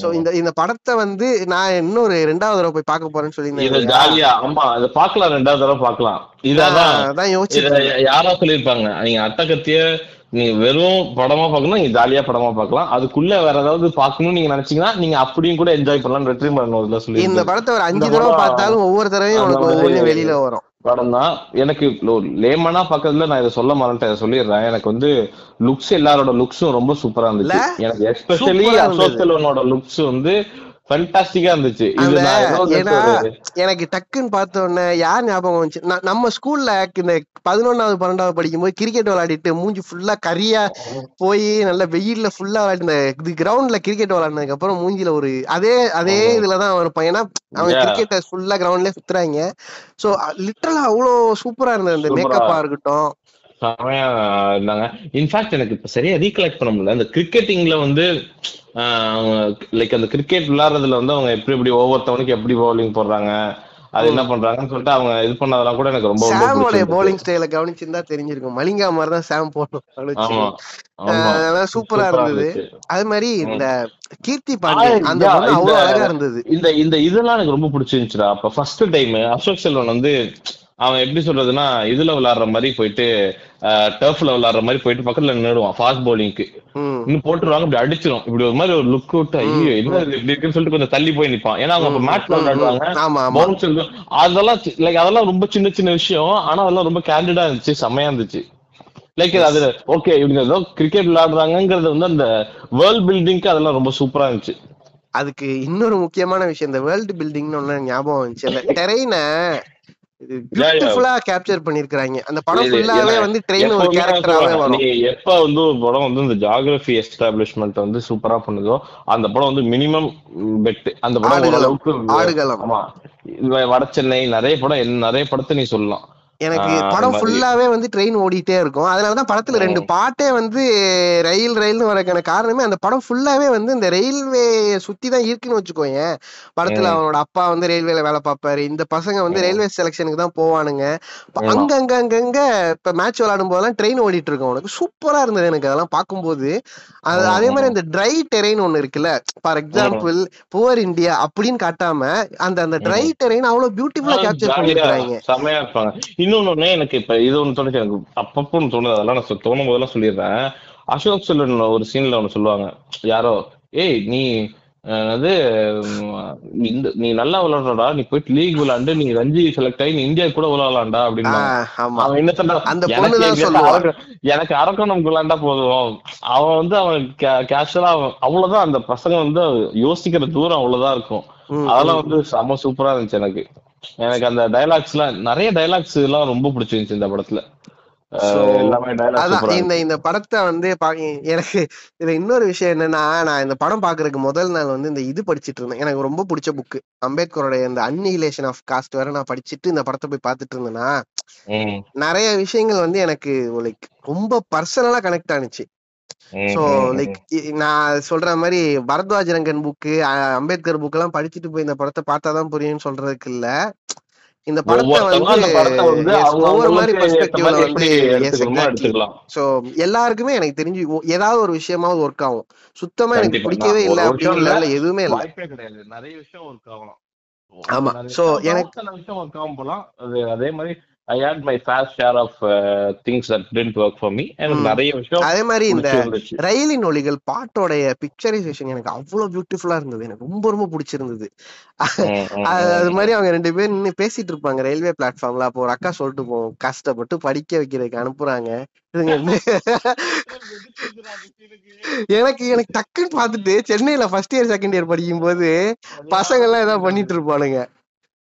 சோ இந்த இந்த படத்தை வந்து நான் இன்னொரு ரெண்டாவது தடவை போய் பார்க்க போறேன்னு சொல்லியிருந்தேன் ஜாலியா ஆமா இத பாக்கலாம் ரெண்டாவது தடவை பாக்கலாம் இதான் அதான் யோசிச்சு யாரா சொல்லிருப்பாங்க நீங்க அட்டகத்திய நீங்க வெறும் படமா பார்க்கணும் நீங்க ஜாலியா படமா பார்க்கலாம். அதுக்குள்ள வேற ஏதாவது பார்க்கணும்னு நீங்க நினைச்சீங்கன்னா நீங்க அப்படியும் கூட என்ஜாய் பண்ணலாம். வெற்றி மரணம் சொல்லி இந்த படத்தை ஒரு அஞ்சு தடவை பார்த்தாலும் ஒவ்வொரு தடவையும் ஒவ்வொன்றும் வெளியில வரும். படம் தான். எனக்கு லேமனா பக்கத்துல நான் இதை சொல்ல மாட்டேன் சொல்லிடுறேன். எனக்கு வந்து லுக்ஸ் எல்லாரோட லுக்ஸும் ரொம்ப சூப்பரா இருந்துச்சு? எனக்கு எஸ்பெஷலி. அசோக் செல்வனோட லுக்ஸ் வந்து ஃபண்டாஸ்டிக்கா இருந்துச்சு. ஏன்னா எனக்கு டக்குன்னு பார்த்த உடனே யார் ஞாபகம் வந்துச்சு? நம்ம ஸ்கூல்ல இந்த பதினொன்னாவது பன்னெண்டாவது படிக்கும்போது கிரிக்கெட் விளையாடிட்டு மூஞ்சி ஃபுல்லா கரியா போய் நல்ல வெயில்ல ஃபுல்லா விளையாடி இந்த இது கிரவுண்ட்ல கிரிக்கெட் விளையாடினதுக்கு அப்புறம் மூஞ்சில ஒரு அதே அதே. இதுலதான் அவன் இருப்பான். ஏன்னா அவன். கிரிக்கெட்டை ஃபுல்லா கிரவுண்ட்லயே சுத்துறாங்க. சோ லிட்டரலா அவ்வளோ சூப்பரா இருந்தது. அந்த. மேக்கப்பா இருக்கட்டும். செமையா இருந்தாங்க. இன்ஃபேக்ட் எனக்கு இப்ப சரியா ரீகலெக்ட் பண்ண முடியல. அந்த கிரிக்கெட்டிங்ல வந்து லைக் அந்த கிரிக்கெட் விளையாடுறதுல வந்து அவங்க எப்படி எப்படி ஒவ்வொருத்தவனுக்கு எப்படி பவுலிங் போடுறாங்க அது என்ன பண்றாங்கன்னு சொல்லிட்டு அவங்க இது பண்ணதெல்லாம் கூட எனக்கு ரொம்ப பிடிச்சிருந்துச்சு. bowling ஸ்டைல கவனிச்சிருந்தா தெரிஞ்சிருக்கும். மலிங்கா மாதிரி தான் சாம் போடணும் அதெல்லாம் சூப்பரா இருந்தது. அது மாதிரி இந்த கீர்த்தி பாண்டியன் அந்த அவ்வளவு அழகா இருந்தது. இந்த இந்த இதெல்லாம் எனக்கு ரொம்ப பிடிச்சிருந்துச்சுடா. அப்ப ஃபர்ஸ்ட் டைம் அசோக் செல்வன் வந்து அவன் எப்படி சொல்றதுன்னா இதுல விளையாடுற மாதிரி போயிட்டு டர்ஃப்ல விளையாடுற மாதிரி போயிட்டு பக்கத்துல நின்னுடுவான் ஃபாஸ்ட் பவுலிங்க்கு இன்னும் போட்டுருவாங்க இப்படி அடிச்சிரும். இப்படி ஒரு மாதிரி ஒரு லுக் விட்டு ஐயோ என்ன இப்படி இருக்குன்னு சொல்லிட்டு கொஞ்சம் தள்ளி போய் நிப்பான். ஏன்னா அவங்க அப்ப மேட்ச் விளையாடுவாங்க அதெல்லாம் லைக் அதெல்லாம் ரொம்ப சின்ன சின்ன விஷயம். ஆனா அதெல்லாம் ரொம்ப கேண்டிடா இருந்துச்சு செம்மையா இருந்துச்சு. லைக் அது ஓகே இவங்க ஏதோ கிரிக்கெட் விளையாடுறாங்கங்கிறது வந்து அந்த வேர்ல்ட் பில்டிங்க்கு அதெல்லாம் ரொம்ப சூப்பரா இருந்துச்சு. அதுக்கு இன்னொரு முக்கியமான விஷயம் இந்த வேர்ல்டு பில்டிங்னு ஒண்ணு ஞாபகம் வந்துச்சு. அந்த டெரெயினை பியூட்டிஃபுல்லா கேப்சர் பண்ணிருக்காங்க அந்த படம் ஃபுல்லாவே என்ன- வந்து ட்ரெயின் ஒரு எப்பவுமே கேரக்டராவே சொல்றேன், வரும். நீ எப்ப வந்து ஒரு படம் வந்து இந்த ஜியாகிரபி எஸ்டாப்ளிஷ்மெண்ட் வந்து சூப்பரா பண்ணுதோ அந்த படம் வந்து மினிமம் பெட் அந்த படம் ஆடுகளம். ஆமா. வட சென்னை நிறைய படம் நிறைய படத்தை நீ சொல்லலாம். எனக்கு படம். ஃபுல்லாவே வந்து ட்ரெயின் ஓடிட்டே இருக்கும். அதனாலதான் படத்துல ரெண்டு பாட்டே வந்து ரயில் ரயில்னு வரக்கான காரணமே அந்த படம் ஃபுல்லாவே வந்து இந்த ரயில்வே சுத்தி தான் இருக்குன்னு வச்சுக்கோங்க படத்துல. அவனோட அப்பா வந்து ரயில்வேல வேலை பார்ப்பாரு. இந்த பசங்க வந்து. ரயில்வே செலக்ஷனுக்கு தான் போவானுங்க. அங்க அங்க அங்கங்க இப்ப மேட்ச் விளையாடும் போதெல்லாம் ட்ரெயின் ஓடிட்டு இருக்கும் உனக்கு சூப்பரா இருந்தது எனக்கு அதெல்லாம் பார்க்கும்போது. அது அதே மாதிரி. இந்த ட்ரை டெரெயின் ஒண்ணு இருக்குல்ல. ஃபார் எக்ஸாம்பிள் புவர் இந்தியா அப்படின்னு காட்டாம அந்த அந்த ட்ரை டெரெயின் அவ்வளவு பியூட்டிஃபுல்லா கேப்சர் பண்ணிருக்காங்க இன்னொன்னு எனக்கு இப்ப இது ஒண்ணு தோணுச்சு. எனக்கு அப்பப்போ ஒண்ணு தோணுது. அதெல்லாம் நான் தோணும் போதெல்லாம் சொல்லிடுறேன். அசோக் செல்வன் ஒரு சீன்ல ஒண்ணு சொல்லுவாங்க. யாரோ ஏய் நீ அது இந்த நீ நல்லா விளையாடுறடா. நீ போயிட்டு லீக் விளையாண்டு நீ ரஞ்சி செலக்ட் ஆகி நீ இந்தியா கூட விளையாடலாம்டா அப்படின்னு. எனக்கு அரக்கணம் விளையாண்டா போதும். அவன் வந்து அவன் கேஷுவலா அவ்வளவுதான். அந்த பசங்க வந்து யோசிக்கிற தூரம் அவ்வளவுதான் இருக்கும். அதெல்லாம் வந்து செம்ம சூப்பரா இருந்துச்சு எனக்கு. எனக்கு அந்த டைலாக்ஸ் எல்லாம் நிறைய டைலாக்ஸ் எல்லாம் ரொம்ப பிடிச்சிருந்துச்சு இந்த படத்துல. இந்த இந்த படத்தை வந்து பா- எனக்கு இதுல இன்னொரு விஷயம் என்னன்னா நான் இந்த படம் பாக்குறதுக்கு முதல் நாள் வந்து இந்த இது படிச்சிட்டு இருந்தேன். எனக்கு ரொம்ப பிடிச்ச புக் அம்பேத்கரோட இந்த அன்னிகிலேஷன் ஆஃப் காஸ்ட் வேற நான் படிச்சுட்டு இந்த படத்தை போய் பார்த்துட்டு இருந்தேன்னா நிறைய விஷயங்கள் வந்து எனக்கு லைக் ரொம்ப பர்சனலா கனெக்ட் ஆனிச்சு. சோ லைக் நான் சொல்ற மாதிரி பரத்வாஜ் ரங்கன் புக்கு அம்பேத்கர் புக் எல்லாம் படிச்சுட்டு போய் இந்த படத்தை பார்த்தாதான் புரியும்னு சொல்றதுக்கு இல்ல. இந்த படத்தை வந்து ஒவ்வொரு மாதிரி பெர்ஸ்பெக்டிவ்ல வந்து சோ எல்லாருக்குமே எனக்கு தெரிஞ்சு ஏதாவது ஒரு விஷயமாவது ஒர்க் ஆகும். சுத்தமா எனக்கு. பிடிக்கவே இல்ல level எதுவுமே இல்ல. நிறைய விஷயம் ஒர்க் ஆகலாம். ஆமா. விஷயம். எனக்கு- விஷயம் ஒர்க் ஆகும் போலாம். அதே மாதிரி I had my faced share of things that tend work for me எனக்கு. நிறைய விஷயம் அதே மாதிரி இந்த. ரயிலின் ஒளிகள் பாட்டோடைய பிக்சரைசேஷன் எனக்கு அவ்வளவு பியூட்டிஃபுல்லா இருந்தது எனக்கு ரொம்ப ரொம்ப பிடிச்சிருந்தது அது. மாதிரி அவங்க ரெண்டு பேரும் நின்னு பேசிட்டு இருப்பாங்க ரயில்வே பிளாட்ஃபார்ம்ல அப்போ ஒரு அக்கா சொல்லிட்டு போவோம் கஷ்டப்பட்டு படிக்க வைக்கிறதுக்கு அனுப்புறாங்க *laughs* எனக்கு எனக்கு டக்குன்னு பார்த்துட்டு சென்னையில ஃபர்ஸ்ட் இயர் செகண்ட் இயர் படிக்கும் போது பசங்க எல்லாம் ஏதாவது பண்ணிட்டு இருப்பானுங்க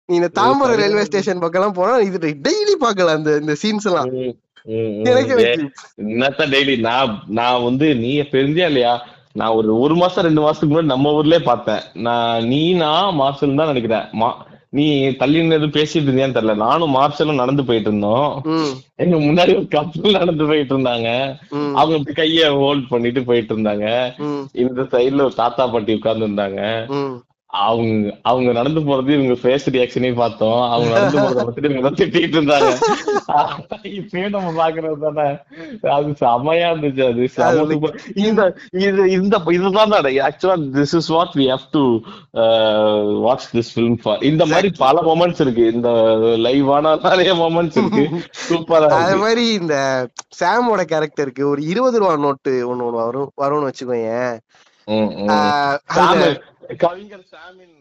நீ இந்த தாம்பரம் ரயில்வே ஸ்டேஷன் பக்கம் எல்லாம் போனா இது டெய்லி பார்க்கலாம் அந்த இந்த சீன்ஸ் எல்லாம். எனக்கு டெய்லி நான் நான் வந்து நீ இருந்தியா இல்லையா? நான் ஒரு ஒரு மாசம் ரெண்டு மாசத்துக்கு முன்னாடி நம்ம ஊர்லயே பார்த்தேன். நான் நீ நான் மார்ஷல் தான் நினைக்கிறேன். மா நீ தள்ளி எதுவும் பேசிட்டு இருந்தியான்னு தெரியல. நானும் மார்ஷலும் நடந்து போயிட்டு இருந்தோம். எங்க முன்னாடி ஒரு கப்பல் நடந்து போயிட்டு இருந்தாங்க. அவங்க இப்படி கைய ஹோல்ட் பண்ணிட்டு போயிட்டு இருந்தாங்க. இந்த சைடுல ஒரு தாத்தா பாட்டி உட்கார்ந்து இருந்தாங்க. அவங்க அவங்க நடந்து போறது இவங்க ஃபேஸ் ரியாக்ஷனையும் பார்த்தோம். அவங்க நடந்து போறத பார்த்துட்டு இவங்க திட்டிட்டு இருந்தாங்க. இப்பயே நம்ம பாக்குறது தானே. அது செமையா இருந்துச்சு. அது. இந்த இது இந்த இதுதான் ஆக்சுவலா this is what we have to watch this film for இந்த மாதிரி பல மொமெண்ட்ஸ் இருக்கு. இந்த லைவான நிறைய மொமெண்ட்ஸ் இருக்கு. சூப்பரா *laughs* அது மாதிரி இந்த சாமோட கேரக்டருக்கு ஒரு இருபது ரூபா நோட்டு ஒண்ணு ஒண்ணு வரும் வரும்னு வச்சுக்கோங்க கவிஞர் சாமின்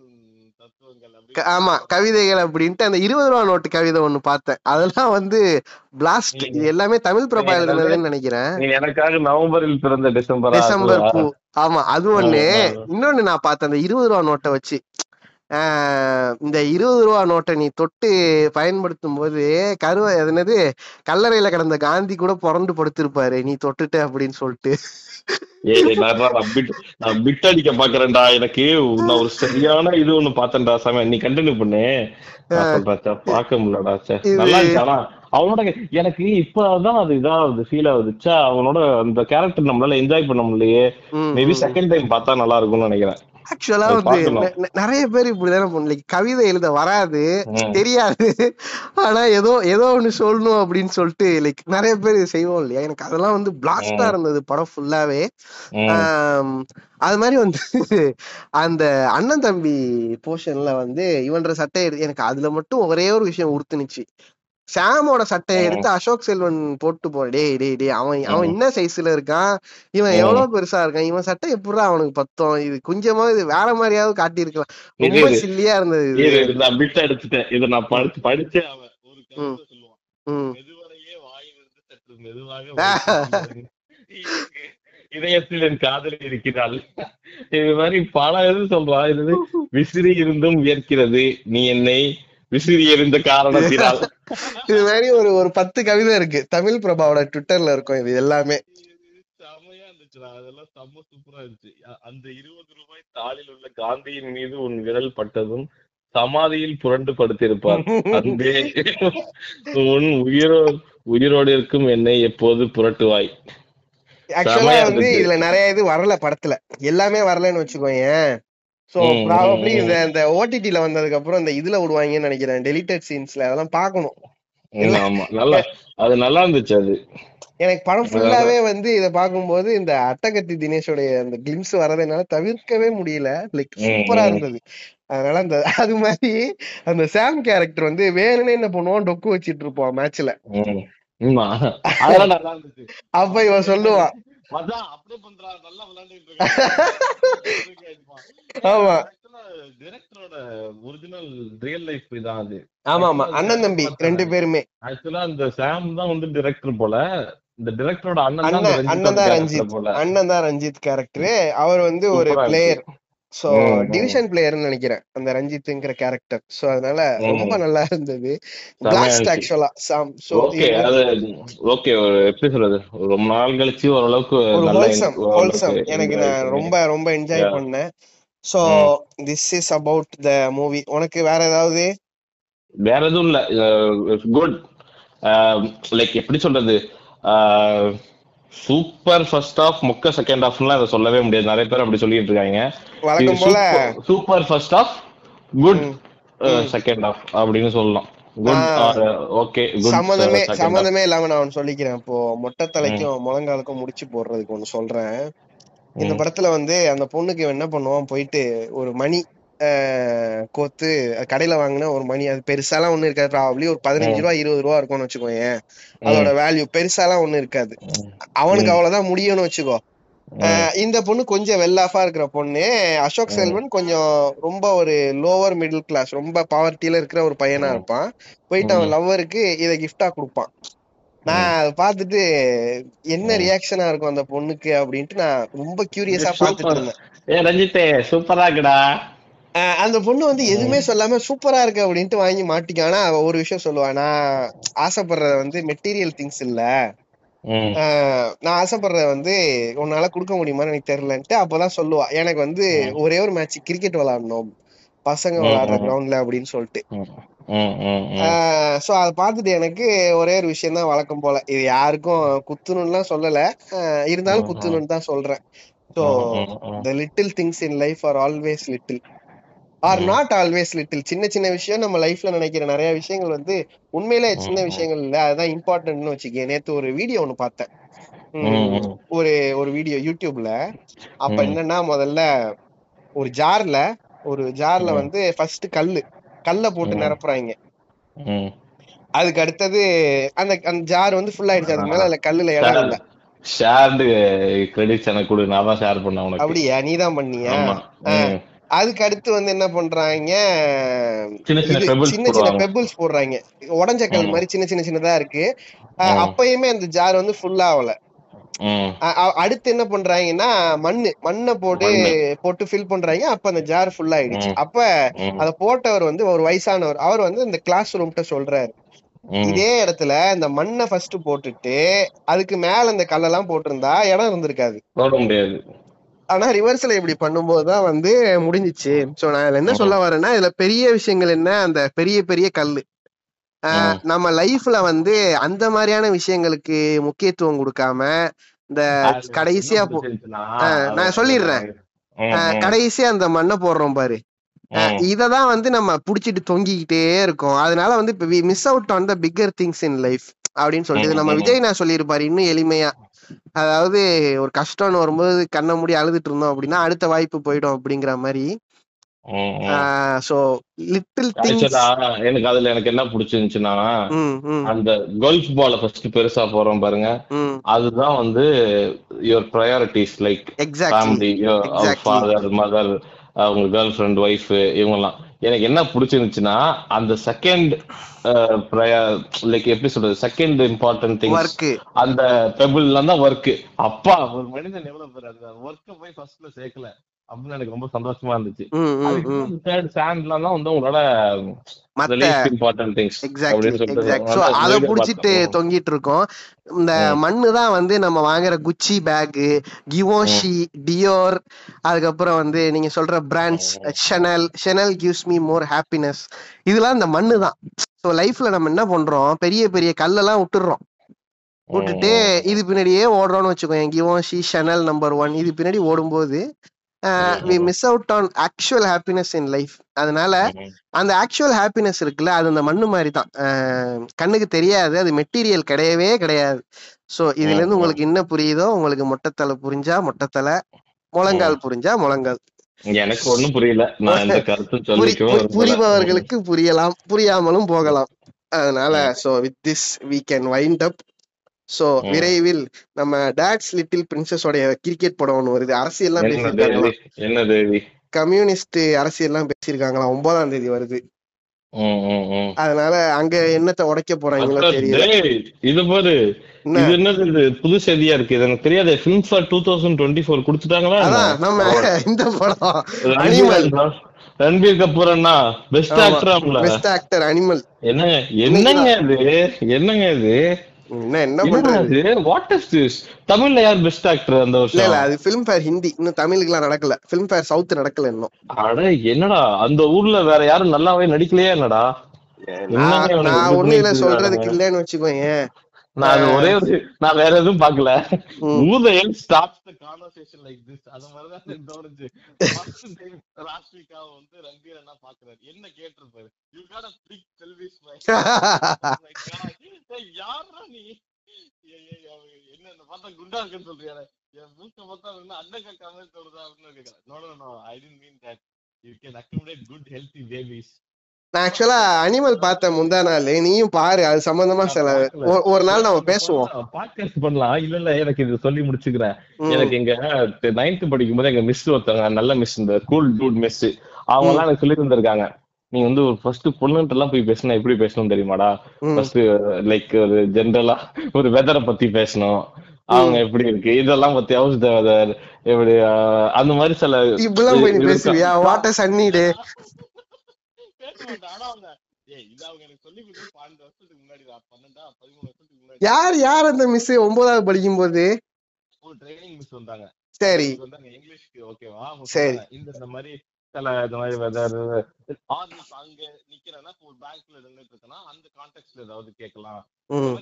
ஆமா கவிதைகள் அப்படின்ட்டு அந்த இருபது ரூபா நோட்டு கவிதை ஒண்ணு பார்த்தேன். அதெல்லாம் வந்து பிளாஸ்ட் இது எல்லாமே தமிழ் பிரபா எழுதுனதுன்னு நினைக்கிறேன். எனக்காக நவம்பரில் பிறந்த டிசம்பரா டிசம்பர் பூ. ஆமா அது ஒண்ணு. இன்னொன்னு நான் பார்த்தேன் அந்த இருபது ரூபா நோட்டை வச்சு. இந்த இருபது ரூபா நோட்டை நீ தொட்டு பயன்படுத்தும் போது கருவ அது என்னது? கல்லறையில கிடந்த காந்தி கூட புரண்டு படுத்திருப்பாரு. நீ தொட்டுட்ட அப்படின்னு சொல்லிட்டு. நான் பிட் அடிக்க பாக்குறேன்டா. எனக்கு நான் ஒரு சரியான இது ஒண்ணு பார்த்தேன்டா சாமி. நீ கண்டினியூ பண்ணு. பார்க்க முடியலடா நல்லா ஆனா அவனோட எனக்கு இப்பதான் அது இதாகுது ஃபீல் ஆகுது. ச்சே அவனோட அந்த கேரக்டர் நம்மளால என்ஜாய் பண்ண முடியலையே. மேபி. செகண்ட் டைம் பார்த்தா நல்லா இருக்கும்னு நினைக்கிறேன். ஆக்சுவலா வந்து நிறைய பேர் இப்படிதானே பண்ணல கவிதை எழுத வராது. தெரியாது. ஆனா ஏதோ ஏதோ ஒண்ணு சொல்லணும் அப்படின்னு சொல்லிட்டு லைக் நிறைய பேர் செய்வோம் இல்லையா? எனக்கு அதெல்லாம் வந்து பிளாஸ்டா இருந்தது படம் ஃபுல்லாவே அது மாதிரி வந்து *laughs* அந்த அண்ணன் தம்பி போர்ஷன்ல வந்து இவன்ற சட்டை எடு- எனக்கு அதுல மட்டும் ஒரே ஒரு விஷயம் உறுத்துனுச்சு. சாமோட சட்டையை எடுத்து அசோக் செல்வன் போட்டு போ டேய் டேய் டேய் அவன் அவன் என்ன சைஸ்ல இருக்கான்? இவன் எவ்வளவு பெருசா இருக்கான்? இவன் சட்டை எப்படிடா அவனுக்கு பத்தும். இது கொஞ்சமா இது வேற மாதிரியாவது காட்டியிருக்கலாம். ரொம்ப சில்லியா இருந்தது இது. நான் பிட் அடிச்சுட்டேன். இதை நான் படிச்சு படிச்சே அவன் ஒரு சொல்லுவான். மெதுவரையே வாயிலிருந்து சற்று மெதுவாக வரும் இதயத்தில் என் காதலி இருக்கிறாள். இது மாதிரி பல இது சொல்றான் இது விசிறி இருந்தும் வியர்க்கிறது. நீ என்னை விசிறி எறிந்த காரணத்தினால். *laughs* இது மாதிரி ஒரு ஒரு பத்து கவிதை இருக்கு. தமிழ் பிரபாவோட ட்விட்டர்ல இருக்கும் இது எல்லாமே. அதெல்லாம் செம்ம சூப்பரா இருந்துச்சு. அந்த இருபது ரூபாய் தாளில் உள்ள காந்தியின் மீது உன் விரல் பட்டதும் சமாதியில் புரண்டு படுத்திருப்பார். அன்பே. *laughs* உன் உயிரோ உயிரோடு இருக்கும் என்னை எப்போது புரட்டுவாய்? ஆக்சுவலா வந்து இதுல நிறைய இது வரல படத்துல. எல்லாமே வரலன்னு வச்சுக்கோயேன். சோ ப்ராபப்ளி இந்த இந்த ஓடிடில வந்ததுக்கு அப்புறம் இந்த இதுல விடுவாங்கன்னு நினைக்கிறேன். டெலிட்டட் சீன்ஸ்ல அதெல்லாம் பார்க்கணும். ம், இல்ல ஆமா. நல்லா அது நல்லா இருந்துச்சு அது. எனக்கு படம் ஃபுல்லாவே வந்து இத பார்க்கும்போது இந்த அட்டகத்தி தினேஷோடைய அந்த கிளிம்ஸ் வரதை என்னால தவிர்க்கவே முடியல. லைக் சூப்பரா இருந்தது. அதனால அந்த அது மாதிரி அந்த சாம் கேரக்டர் வந்து வேணும்னே என்ன பண்ணுவான்? டொக்கு வச்சிட்டு இருப்பான் மேட்ச்ல ம் ஆமா. அதெல்லாம் நல்லா இருந்துச்சு. அப்ப இவன் சொல்லுவான் மச்சான் அப்படியே பண்றா நல்லா விளையாண்டுட்டு இருக்கான் *laughs* ஆமா. டிரெக்டரோட ஒரிஜினல் ரியல் லைஃப் இதான் அது. ஆமா ஆமா. அண்ணன் தம்பி ரெண்டு பேருமே. ஆக்சுவலா இந்த சாம் தான் வந்து டிரெக்டர் போல. இந்த டிரெக்டரோட அண்ணன் அண்ணன் அந்த தான் ரஞ்சித். போல. அண்ணன் தான் ரஞ்சித் கேரக்டர் அவர் வந்து ஒரு பிளேயர் சோ டிவிஷன் பிளேயர்னு நினைக்கிறேன் அந்த ரஞ்சித்ங்கிற கேரக்டர் சோ அதனால ரொம்ப நல்லா இருந்தது. பிளாஸ்ட் ஆக்சுவலா சாம் சோ ஓகே எப்படி சொல்றது? ரொம்ப நாள் கழிச்சு ஓரளவுக்கு ஹோல்சம் ஹோல்சம் எனக்கு நான் ரொம்ப ரொம்ப என்ஜாய். பண்ணேன். So this is about the movie உனக்கு வேற ஏதாவது? வேற எதுவும் இல்ல. குட் லைக் எப்படி சொல்றது? சூப்பர் ஃபர்ஸ்ட் ஆஃப் மொக்க செகண்ட் ஹாஃப்லாம் அதை சொல்லவே முடியாது. நிறைய பேர் அப்படி சொல்லிட்டு இருக்காங்க. Super first half good. Second half அப்படின்னு சொல்லலாம். குட் சம்மந்தமே இல்லாம நான் சொல்லிக்கிறேன். இப்போ மொட்டை தலைக்கும் முழங்காலுக்கும் முடிச்சு போடுறதுக்கு ஒண்ணு சொல்றேன். இந்த படத்துல வந்து அந்த பொண்ணுக்கு என்ன பண்ணுவான்? போயிட்டு ஒரு மணி கோத்து கடையில வாங்கின ஒரு மணி அது பெருசாலாம் ஒண்ணு இருக்காது. ப்ராபப்ளி ஒரு பதினஞ்சு ரூபா இருபது ரூபா இருக்கும்னு வச்சுக்கோயேன். அதோட வேல்யூ பெருசாலாம் ஒண்ணு இருக்காது. அவனுக்கு அவ்வளவுதான் முடியும்னு வச்சுக்கோ. இந்த பொண்ணு கொஞ்சம் வெல் ஆஃபா இருக்கிற பொண்ணு அசோக் செல்வன் கொஞ்சம் ரொம்ப ஒரு லோவர் மிடில் கிளாஸ் ரொம்ப பாவர்ட்டியில இருக்கிற ஒரு பையனா இருப்பான். போயிட்டு அவன் லவ்வருக்கு இதை கிஃப்டா கொடுப்பான். நான் அதை பார்த்துட்டு என்ன ரியாக்ஷனா இருக்கும் அந்த பொண்ணுக்கு? அப்படின்ட்டு நான் ரொம்ப கியூரியஸா பார்த்துட்டு சூப்பர். இருந்தேன். ஏ சூப்பரா இருக்குடா. அந்த பொண்ணு வந்து எதுவுமே சொல்லாம சூப்பரா இருக்கு அப்படின்ட்டு வாங்கி மாட்டிக்க. ஆனா அவ ஒரு விஷயம் சொல்லுவா. நான் ஆசைப்படுறது வந்து மெட்டீரியல் திங்ஸ் இல்ல. நான் ஆசைப்படுறது வந்து உன்னால கொடுக்க முடியுமான்னு எனக்கு தெரியலன்ட்டு அப்பதான் சொல்லுவா. எனக்கு வந்து ஒரே ஒரு மேட்ச் கிரிக்கெட் விளையாடணும். பசங்க ம் கிரவுண்ட்ல அப்படின்னு சொல்லிட்டு. சோ அதை பார்த்துட்டு எனக்கு ஒரே ஒரு விஷயம் தான் வழக்கம் போல. இது யாருக்கும் குத்துணும்லாம் சொல்லல. இருந்தாலும் குத்துணும்னு தான் சொல்றேன். So hmm the little things in life are always little are not always little சின்ன சின்ன விஷயம் நம்ம லைஃப்ல நினைக்கிற நிறைய விஷயங்கள் வந்து உண்மையிலே சின்ன ம் விஷயங்கள் இல்ல. அதுதான் இம்பார்ட்டன்ட்னு வச்சுக்கே. நேத்து ஒரு வீடியோ ஒண்ணு பார்த்தேன். ம். ஒரு ஒரு வீடியோ யூடியூப்ல அப்ப ம் என்னன்னா முதல்ல ஒரு ஜார்ல ஒரு ஜார்ல வந்து ஃபர்ஸ்ட் கல்லு. கல்ல போட்டு நிரப்புறாங்க. அதுக்கு அடுத்தது அந்த அந்த ஜார் வந்து ஃபுல் ஆயிடுச்சு. அதுக்கு மேல அதுல கல்லுல இடம் இல்ல. ஷேர்டு கிரெடிட்ஸ் எனக்கு கொடு. நான் தான் ஷேர் பண்ணேன் உனக்கு. அப்படியா? நீதான் பண்ணியா? ஆமா. ஆஹ் ம் அதுக்கு அடுத்து வந்து என்ன பண்றாங்க? சின்ன சின்ன பெபிள்ஸ் போடுறாங்க. உடஞ்ச கல் மாதிரி சின்ன சின்ன சின்னதா இருக்கு. அப்பயுமே அந்த ஜார் வந்து ஃபுல் ஆகல. அடுத்து என்ன பண்றாங்கன்னா மண்ணு. மண்ணை போட்டு போட்டு ஃபில் பண்றாங்க. அப்ப அந்த ஜார் ஃபுல் ஆயிடுச்சு. அப்ப அத போட்டவர் வந்து ஒரு வயசானவர். அவர் வந்து இந்த கிளாஸ் ரூம்கிட்ட சொல்றாரு. இதே இடத்துல இந்த மண்ணை ஃபர்ஸ்ட் போட்டுட்டு அதுக்கு மேல இந்த கல்லெல்லாம் போட்டிருந்தா இடம் இருந்திருக்காது. போட முடியாது. ஆனா ரிவர்ஸ்ல இப்படி பண்ணும்போதுதான் வந்து முடிஞ்சிச்சு. சோ நான் இதுல என்ன சொல்ல வரேன்னா இதுல பெரிய விஷயங்கள் என்ன? அந்த பெரிய பெரிய கல்லு. நம்ம லைஃப்ல வந்து அந்த மாதிரியான விஷயங்களுக்கு முக்கியத்துவம் கொடுக்காம இந்த கடைசியா நான் சொல்லிடுறேன். கடைசியா அந்த மண்ணை போடுறோம் பாரு. இததான் வந்து நம்ம புடிச்சிட்டு தொங்கிக்கிட்டே இருக்கோம். அதனால வந்து miss out on the bigger things in life அப்படின்னு சொல்லிட்டு நம்ம விஜய் நான் சொல்லியிருப்பாரு இன்னும் எளிமையா. அதாவது ஒரு கஷ்டம்னு வரும்போது கண்ணை மூடி அழுதுட்டு இருந்தோம் அப்படின்னா அடுத்த வாய்ப்பு போயிடும் அப்படிங்கிற மாதிரி. சோ லிட்டில் எனக்கு அதுல எனக்கு என்ன பிடிச்சிருந்துச்சுன்னா அந்த கோல்ஃப் பால ஃபர்ஸ்ட் பெருசா போறோம் பாருங்க. அதுதான் வந்து your priorities like family father mother அவங்க கேர்ள் ஃப்ரெண்ட் ஒய்ஃப் இவங்கெல்லாம். எனக்கு என்ன பிடிச்சிருந்துச்சுன்னா அந்த செகண்ட் லைக் எப்படி சொல்றது செகண்ட் இம்பார்ட்டன்ட் ஒர்க்கு அந்த பெபிள்லாம் தான் ஒர்க் அப்பா ஒரு மனிதன் எவ்வளவு பேர் ஒர்க்க போய் ஃபர்ஸ்ட்ல சேர்க்கல. அப்படின்னு எனக்கு ரொம்ப சந்தோஷமா இருந்துச்சு. தேர்ட் ஸ்டாண்ட்லாம் தான் வந்து உங்களோட அதை புடிச்சிட்டு தொங்கிட்டு இருக்கோம் இந்த மண்ணு தான் வந்து நம்ம வாங்குற குச்சி பேக்கு ம், கிவோஷி டியோர் அதுக்கப்புறம் வந்து நீங்க சொல்ற brands Chanel Chanel gives me more happiness இதெல்லாம் இந்த மண்ணு தான். ஸோ லைஃப்ல நம்ம என்ன பண்றோம்? பெரிய பெரிய கல்லெல்லாம் விட்டுடுறோம். ம், விட்டுட்டு இது பின்னாடியே ஓடுறோம்னு வச்சுக்கோங்க கிவோஷி ஷெனல் நம்பர் ஒன் இது பின்னாடி ஓடும்போது we miss out on actual happiness in life அதனால அந்த ஆக்சுவல் ஹாப்பினஸ் இருக்குல்ல அது அந்த மண்ணு மாதிரி தான். கண்ணுக்கு தெரியாது அது மெட்டீரியல் கிடையவே கிடையாது. ஸோ இதுல இருந்து உங்களுக்கு என்ன புரியுதோ உங்களுக்கு மொட்டைத்தலை புரிஞ்சா மொட்டைத்தலை. முழங்கால் புரிஞ்சா முழங்கால். எனக்கு ஒண்ணும் புரியல. புரிபவர்களுக்கு புரியலாம் புரியாமலும் போகலாம். அதனால so with this we can wind up hmm. விரைவில் நம்ம டேட்ஸ் லிட்டில் பிரின்சஸோடைய கிரிக்கெட் படம் ஒன்று வருது. பேசியிருக்காங்களாம் என்ன தேவி கம்யூனிஸ்ட் அரசியல்லாம் பேசியிருக்காங்களாம் ஒன்பதாம் தேதி வருது. அதனால அங்க என்னத்தை உடைக்க போறாங்களோ தெரியல. இது பாரு. இது என்னது புது செய்தியா இருக்கு. இது எனக்கு தெரியாத. Film for two thousand twenty four கொடுத்துட்டாங்களா நம்ம இந்த படம். அனிமல் ரன்பீர் கபூர் அண்ணா. பெஸ்ட் ஆமா. ஆக்டராம்ல பெஸ்ட் ஆக்டர் அனிமல் என்னங்க என்னங்க இது? என்னங்க இது? என்ன பண்றது? வாட் இஸ் திஸ் தமிழ்ல யார் பெஸ்ட் ஆக்டர் அந்த வருஷம்? இல்ல அது பிலிம் ஃபேர் ஹிந்தி இன்னும் தமிழுக்குலாம் நடக்கல. பிலிம் ஃபேர் சவுத் நடக்கல இன்னும். அட என்னடா? அந்த ஊர்ல வேற யாரும் நல்லாவே நடிக்கலையா என்னடா? நான் ஒண்ணு சொல்றதுக்கு இல்லைன்னு வச்சுக்கோங்க நான் அது ஒரே ஒரு நான் வேற எதுவும் பாக்கல ம். who the hell starts the conversation like this? அது மாதிரிதான் எனக்கு தோணுச்சு. ராஷ்மிகா வந்து ரன்பீர் அண்ணா பாக்குறாரு. என்ன கேட்டிருப்பாரு? Pelvis man oh my god ஏய், யார்ரா நீ? என்ன என்ன பார்த்தா குண்டா இருக்குன்னு சொல்றியா என் மூக்க பார்த்தா என்ன அண்ணன் கேட்காம தோணுதா அப்படின்னு கேட்கறேன் no no no I didn't mean that. You can accumulate good healthy babies. நான் ஆக்சுவலா அனிமல் பார்த்தேன் முந்தா நாள். நீயும் பாரு அது சம்பந்தமா சில ஒரு நாள் நம்ம பேசுவோம். பாட்காஸ்ட் பண்ணலாம். இல்ல இல்ல எனக்கு இது சொல்லி முடிச்சுக்கிறேன். எனக்கு எங்க நைன்த் படிக்கும் போது எங்க மிஸ் ஒருத்தவங்க நல்ல மிஸ் இந்த கூல் டூட் மிஸ் அவங்க எல்லாம் எனக்கு சொல்லி தந்திருக்காங்க நீ வந்து ஒரு ஃபர்ஸ்ட் பொண்ணுகிட்ட எல்லாம் போய் பேசினா எப்படி பேசணும் தெரியுமாடா? ஃபர்ஸ்ட் லைக் ஒரு ஜென்ரலா ஒரு வெதரை பத்தி பேசணும். அவங்க எப்படி இருக்கு? இதெல்லாம் பத்தி ஹவுஸ் த வெதர் எப்படி அந்த மாதிரி சில இப்படிலாம் போய் பேசுவியா? வாட் அ பேச மாட்டேன். ஆனா அவங்க யார் யார் அந்த மிஸ் ஒன்பதாவது படிக்கும் போது சரி. இங்கிலீஷ்க்கு ஓகேவா சரி. இந்த மாதிரி சில இந்த மாதிரி வெதர் ஆர் அங்க நிக்கிறேன்னா ஒரு பேங்க்ல நின்னுட்டு இருக்கேன்னா அந்த கான்டெக்ட்ல ஏதாவது கேட்கலாம்.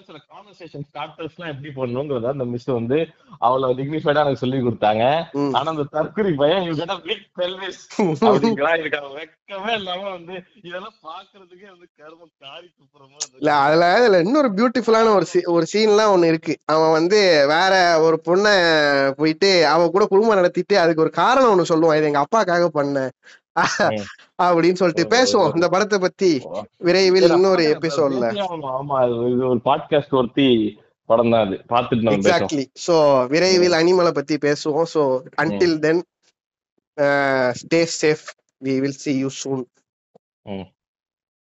சில கான்வர்சேஷன் ஸ்டார்டர்ஸ் எல்லாம் எப்படி பண்ணணுங்கிறத அந்த மிஸ் வந்து அவ்வளவு டிக்னிஃபைடா எனக்கு சொல்லி கொடுத்தாங்க. ஆனா அந்த தற்குறி பையன் யூ கெட் பிக் பெல்விஸ் அப்படிங்கிறான் எனக்கு அவன் வெக்கமே இல்லாம வந்து இதெல்லாம் பாக்குறதுக்கே வந்து கரும காரி துப்புறமா இல்ல அதுல இதுல இன்னொரு பியூட்டிஃபுல்லான ஒரு ஒரு சீன்லாம் ஒண்ணு இருக்கு. அவன் வந்து வேற ஒரு பொண்ண போயிட்டு அவ கூட குடும்பம் நடத்திட்டு அதுக்கு ஒரு காரணம் ஒண்ணு சொல்லுவான். இது எங்க அப்பாக்காக பண்ணேன். ம். அப்படின்னு சொல்லிட்டு பேசுவோம். இந்த படத்தை பத்தி. விரைவில் இன்னொரு எபிசோட்ல. ஆமா இது ஒரு பாட்காஸ்ட் ஒருத்தி படம் தான் அது. பார்த்துட்டு எக்ஸாக்ட்லி சோ விரைவில் அனிமலை பத்தி பேசுவோம். So until then stay safe we will see you soon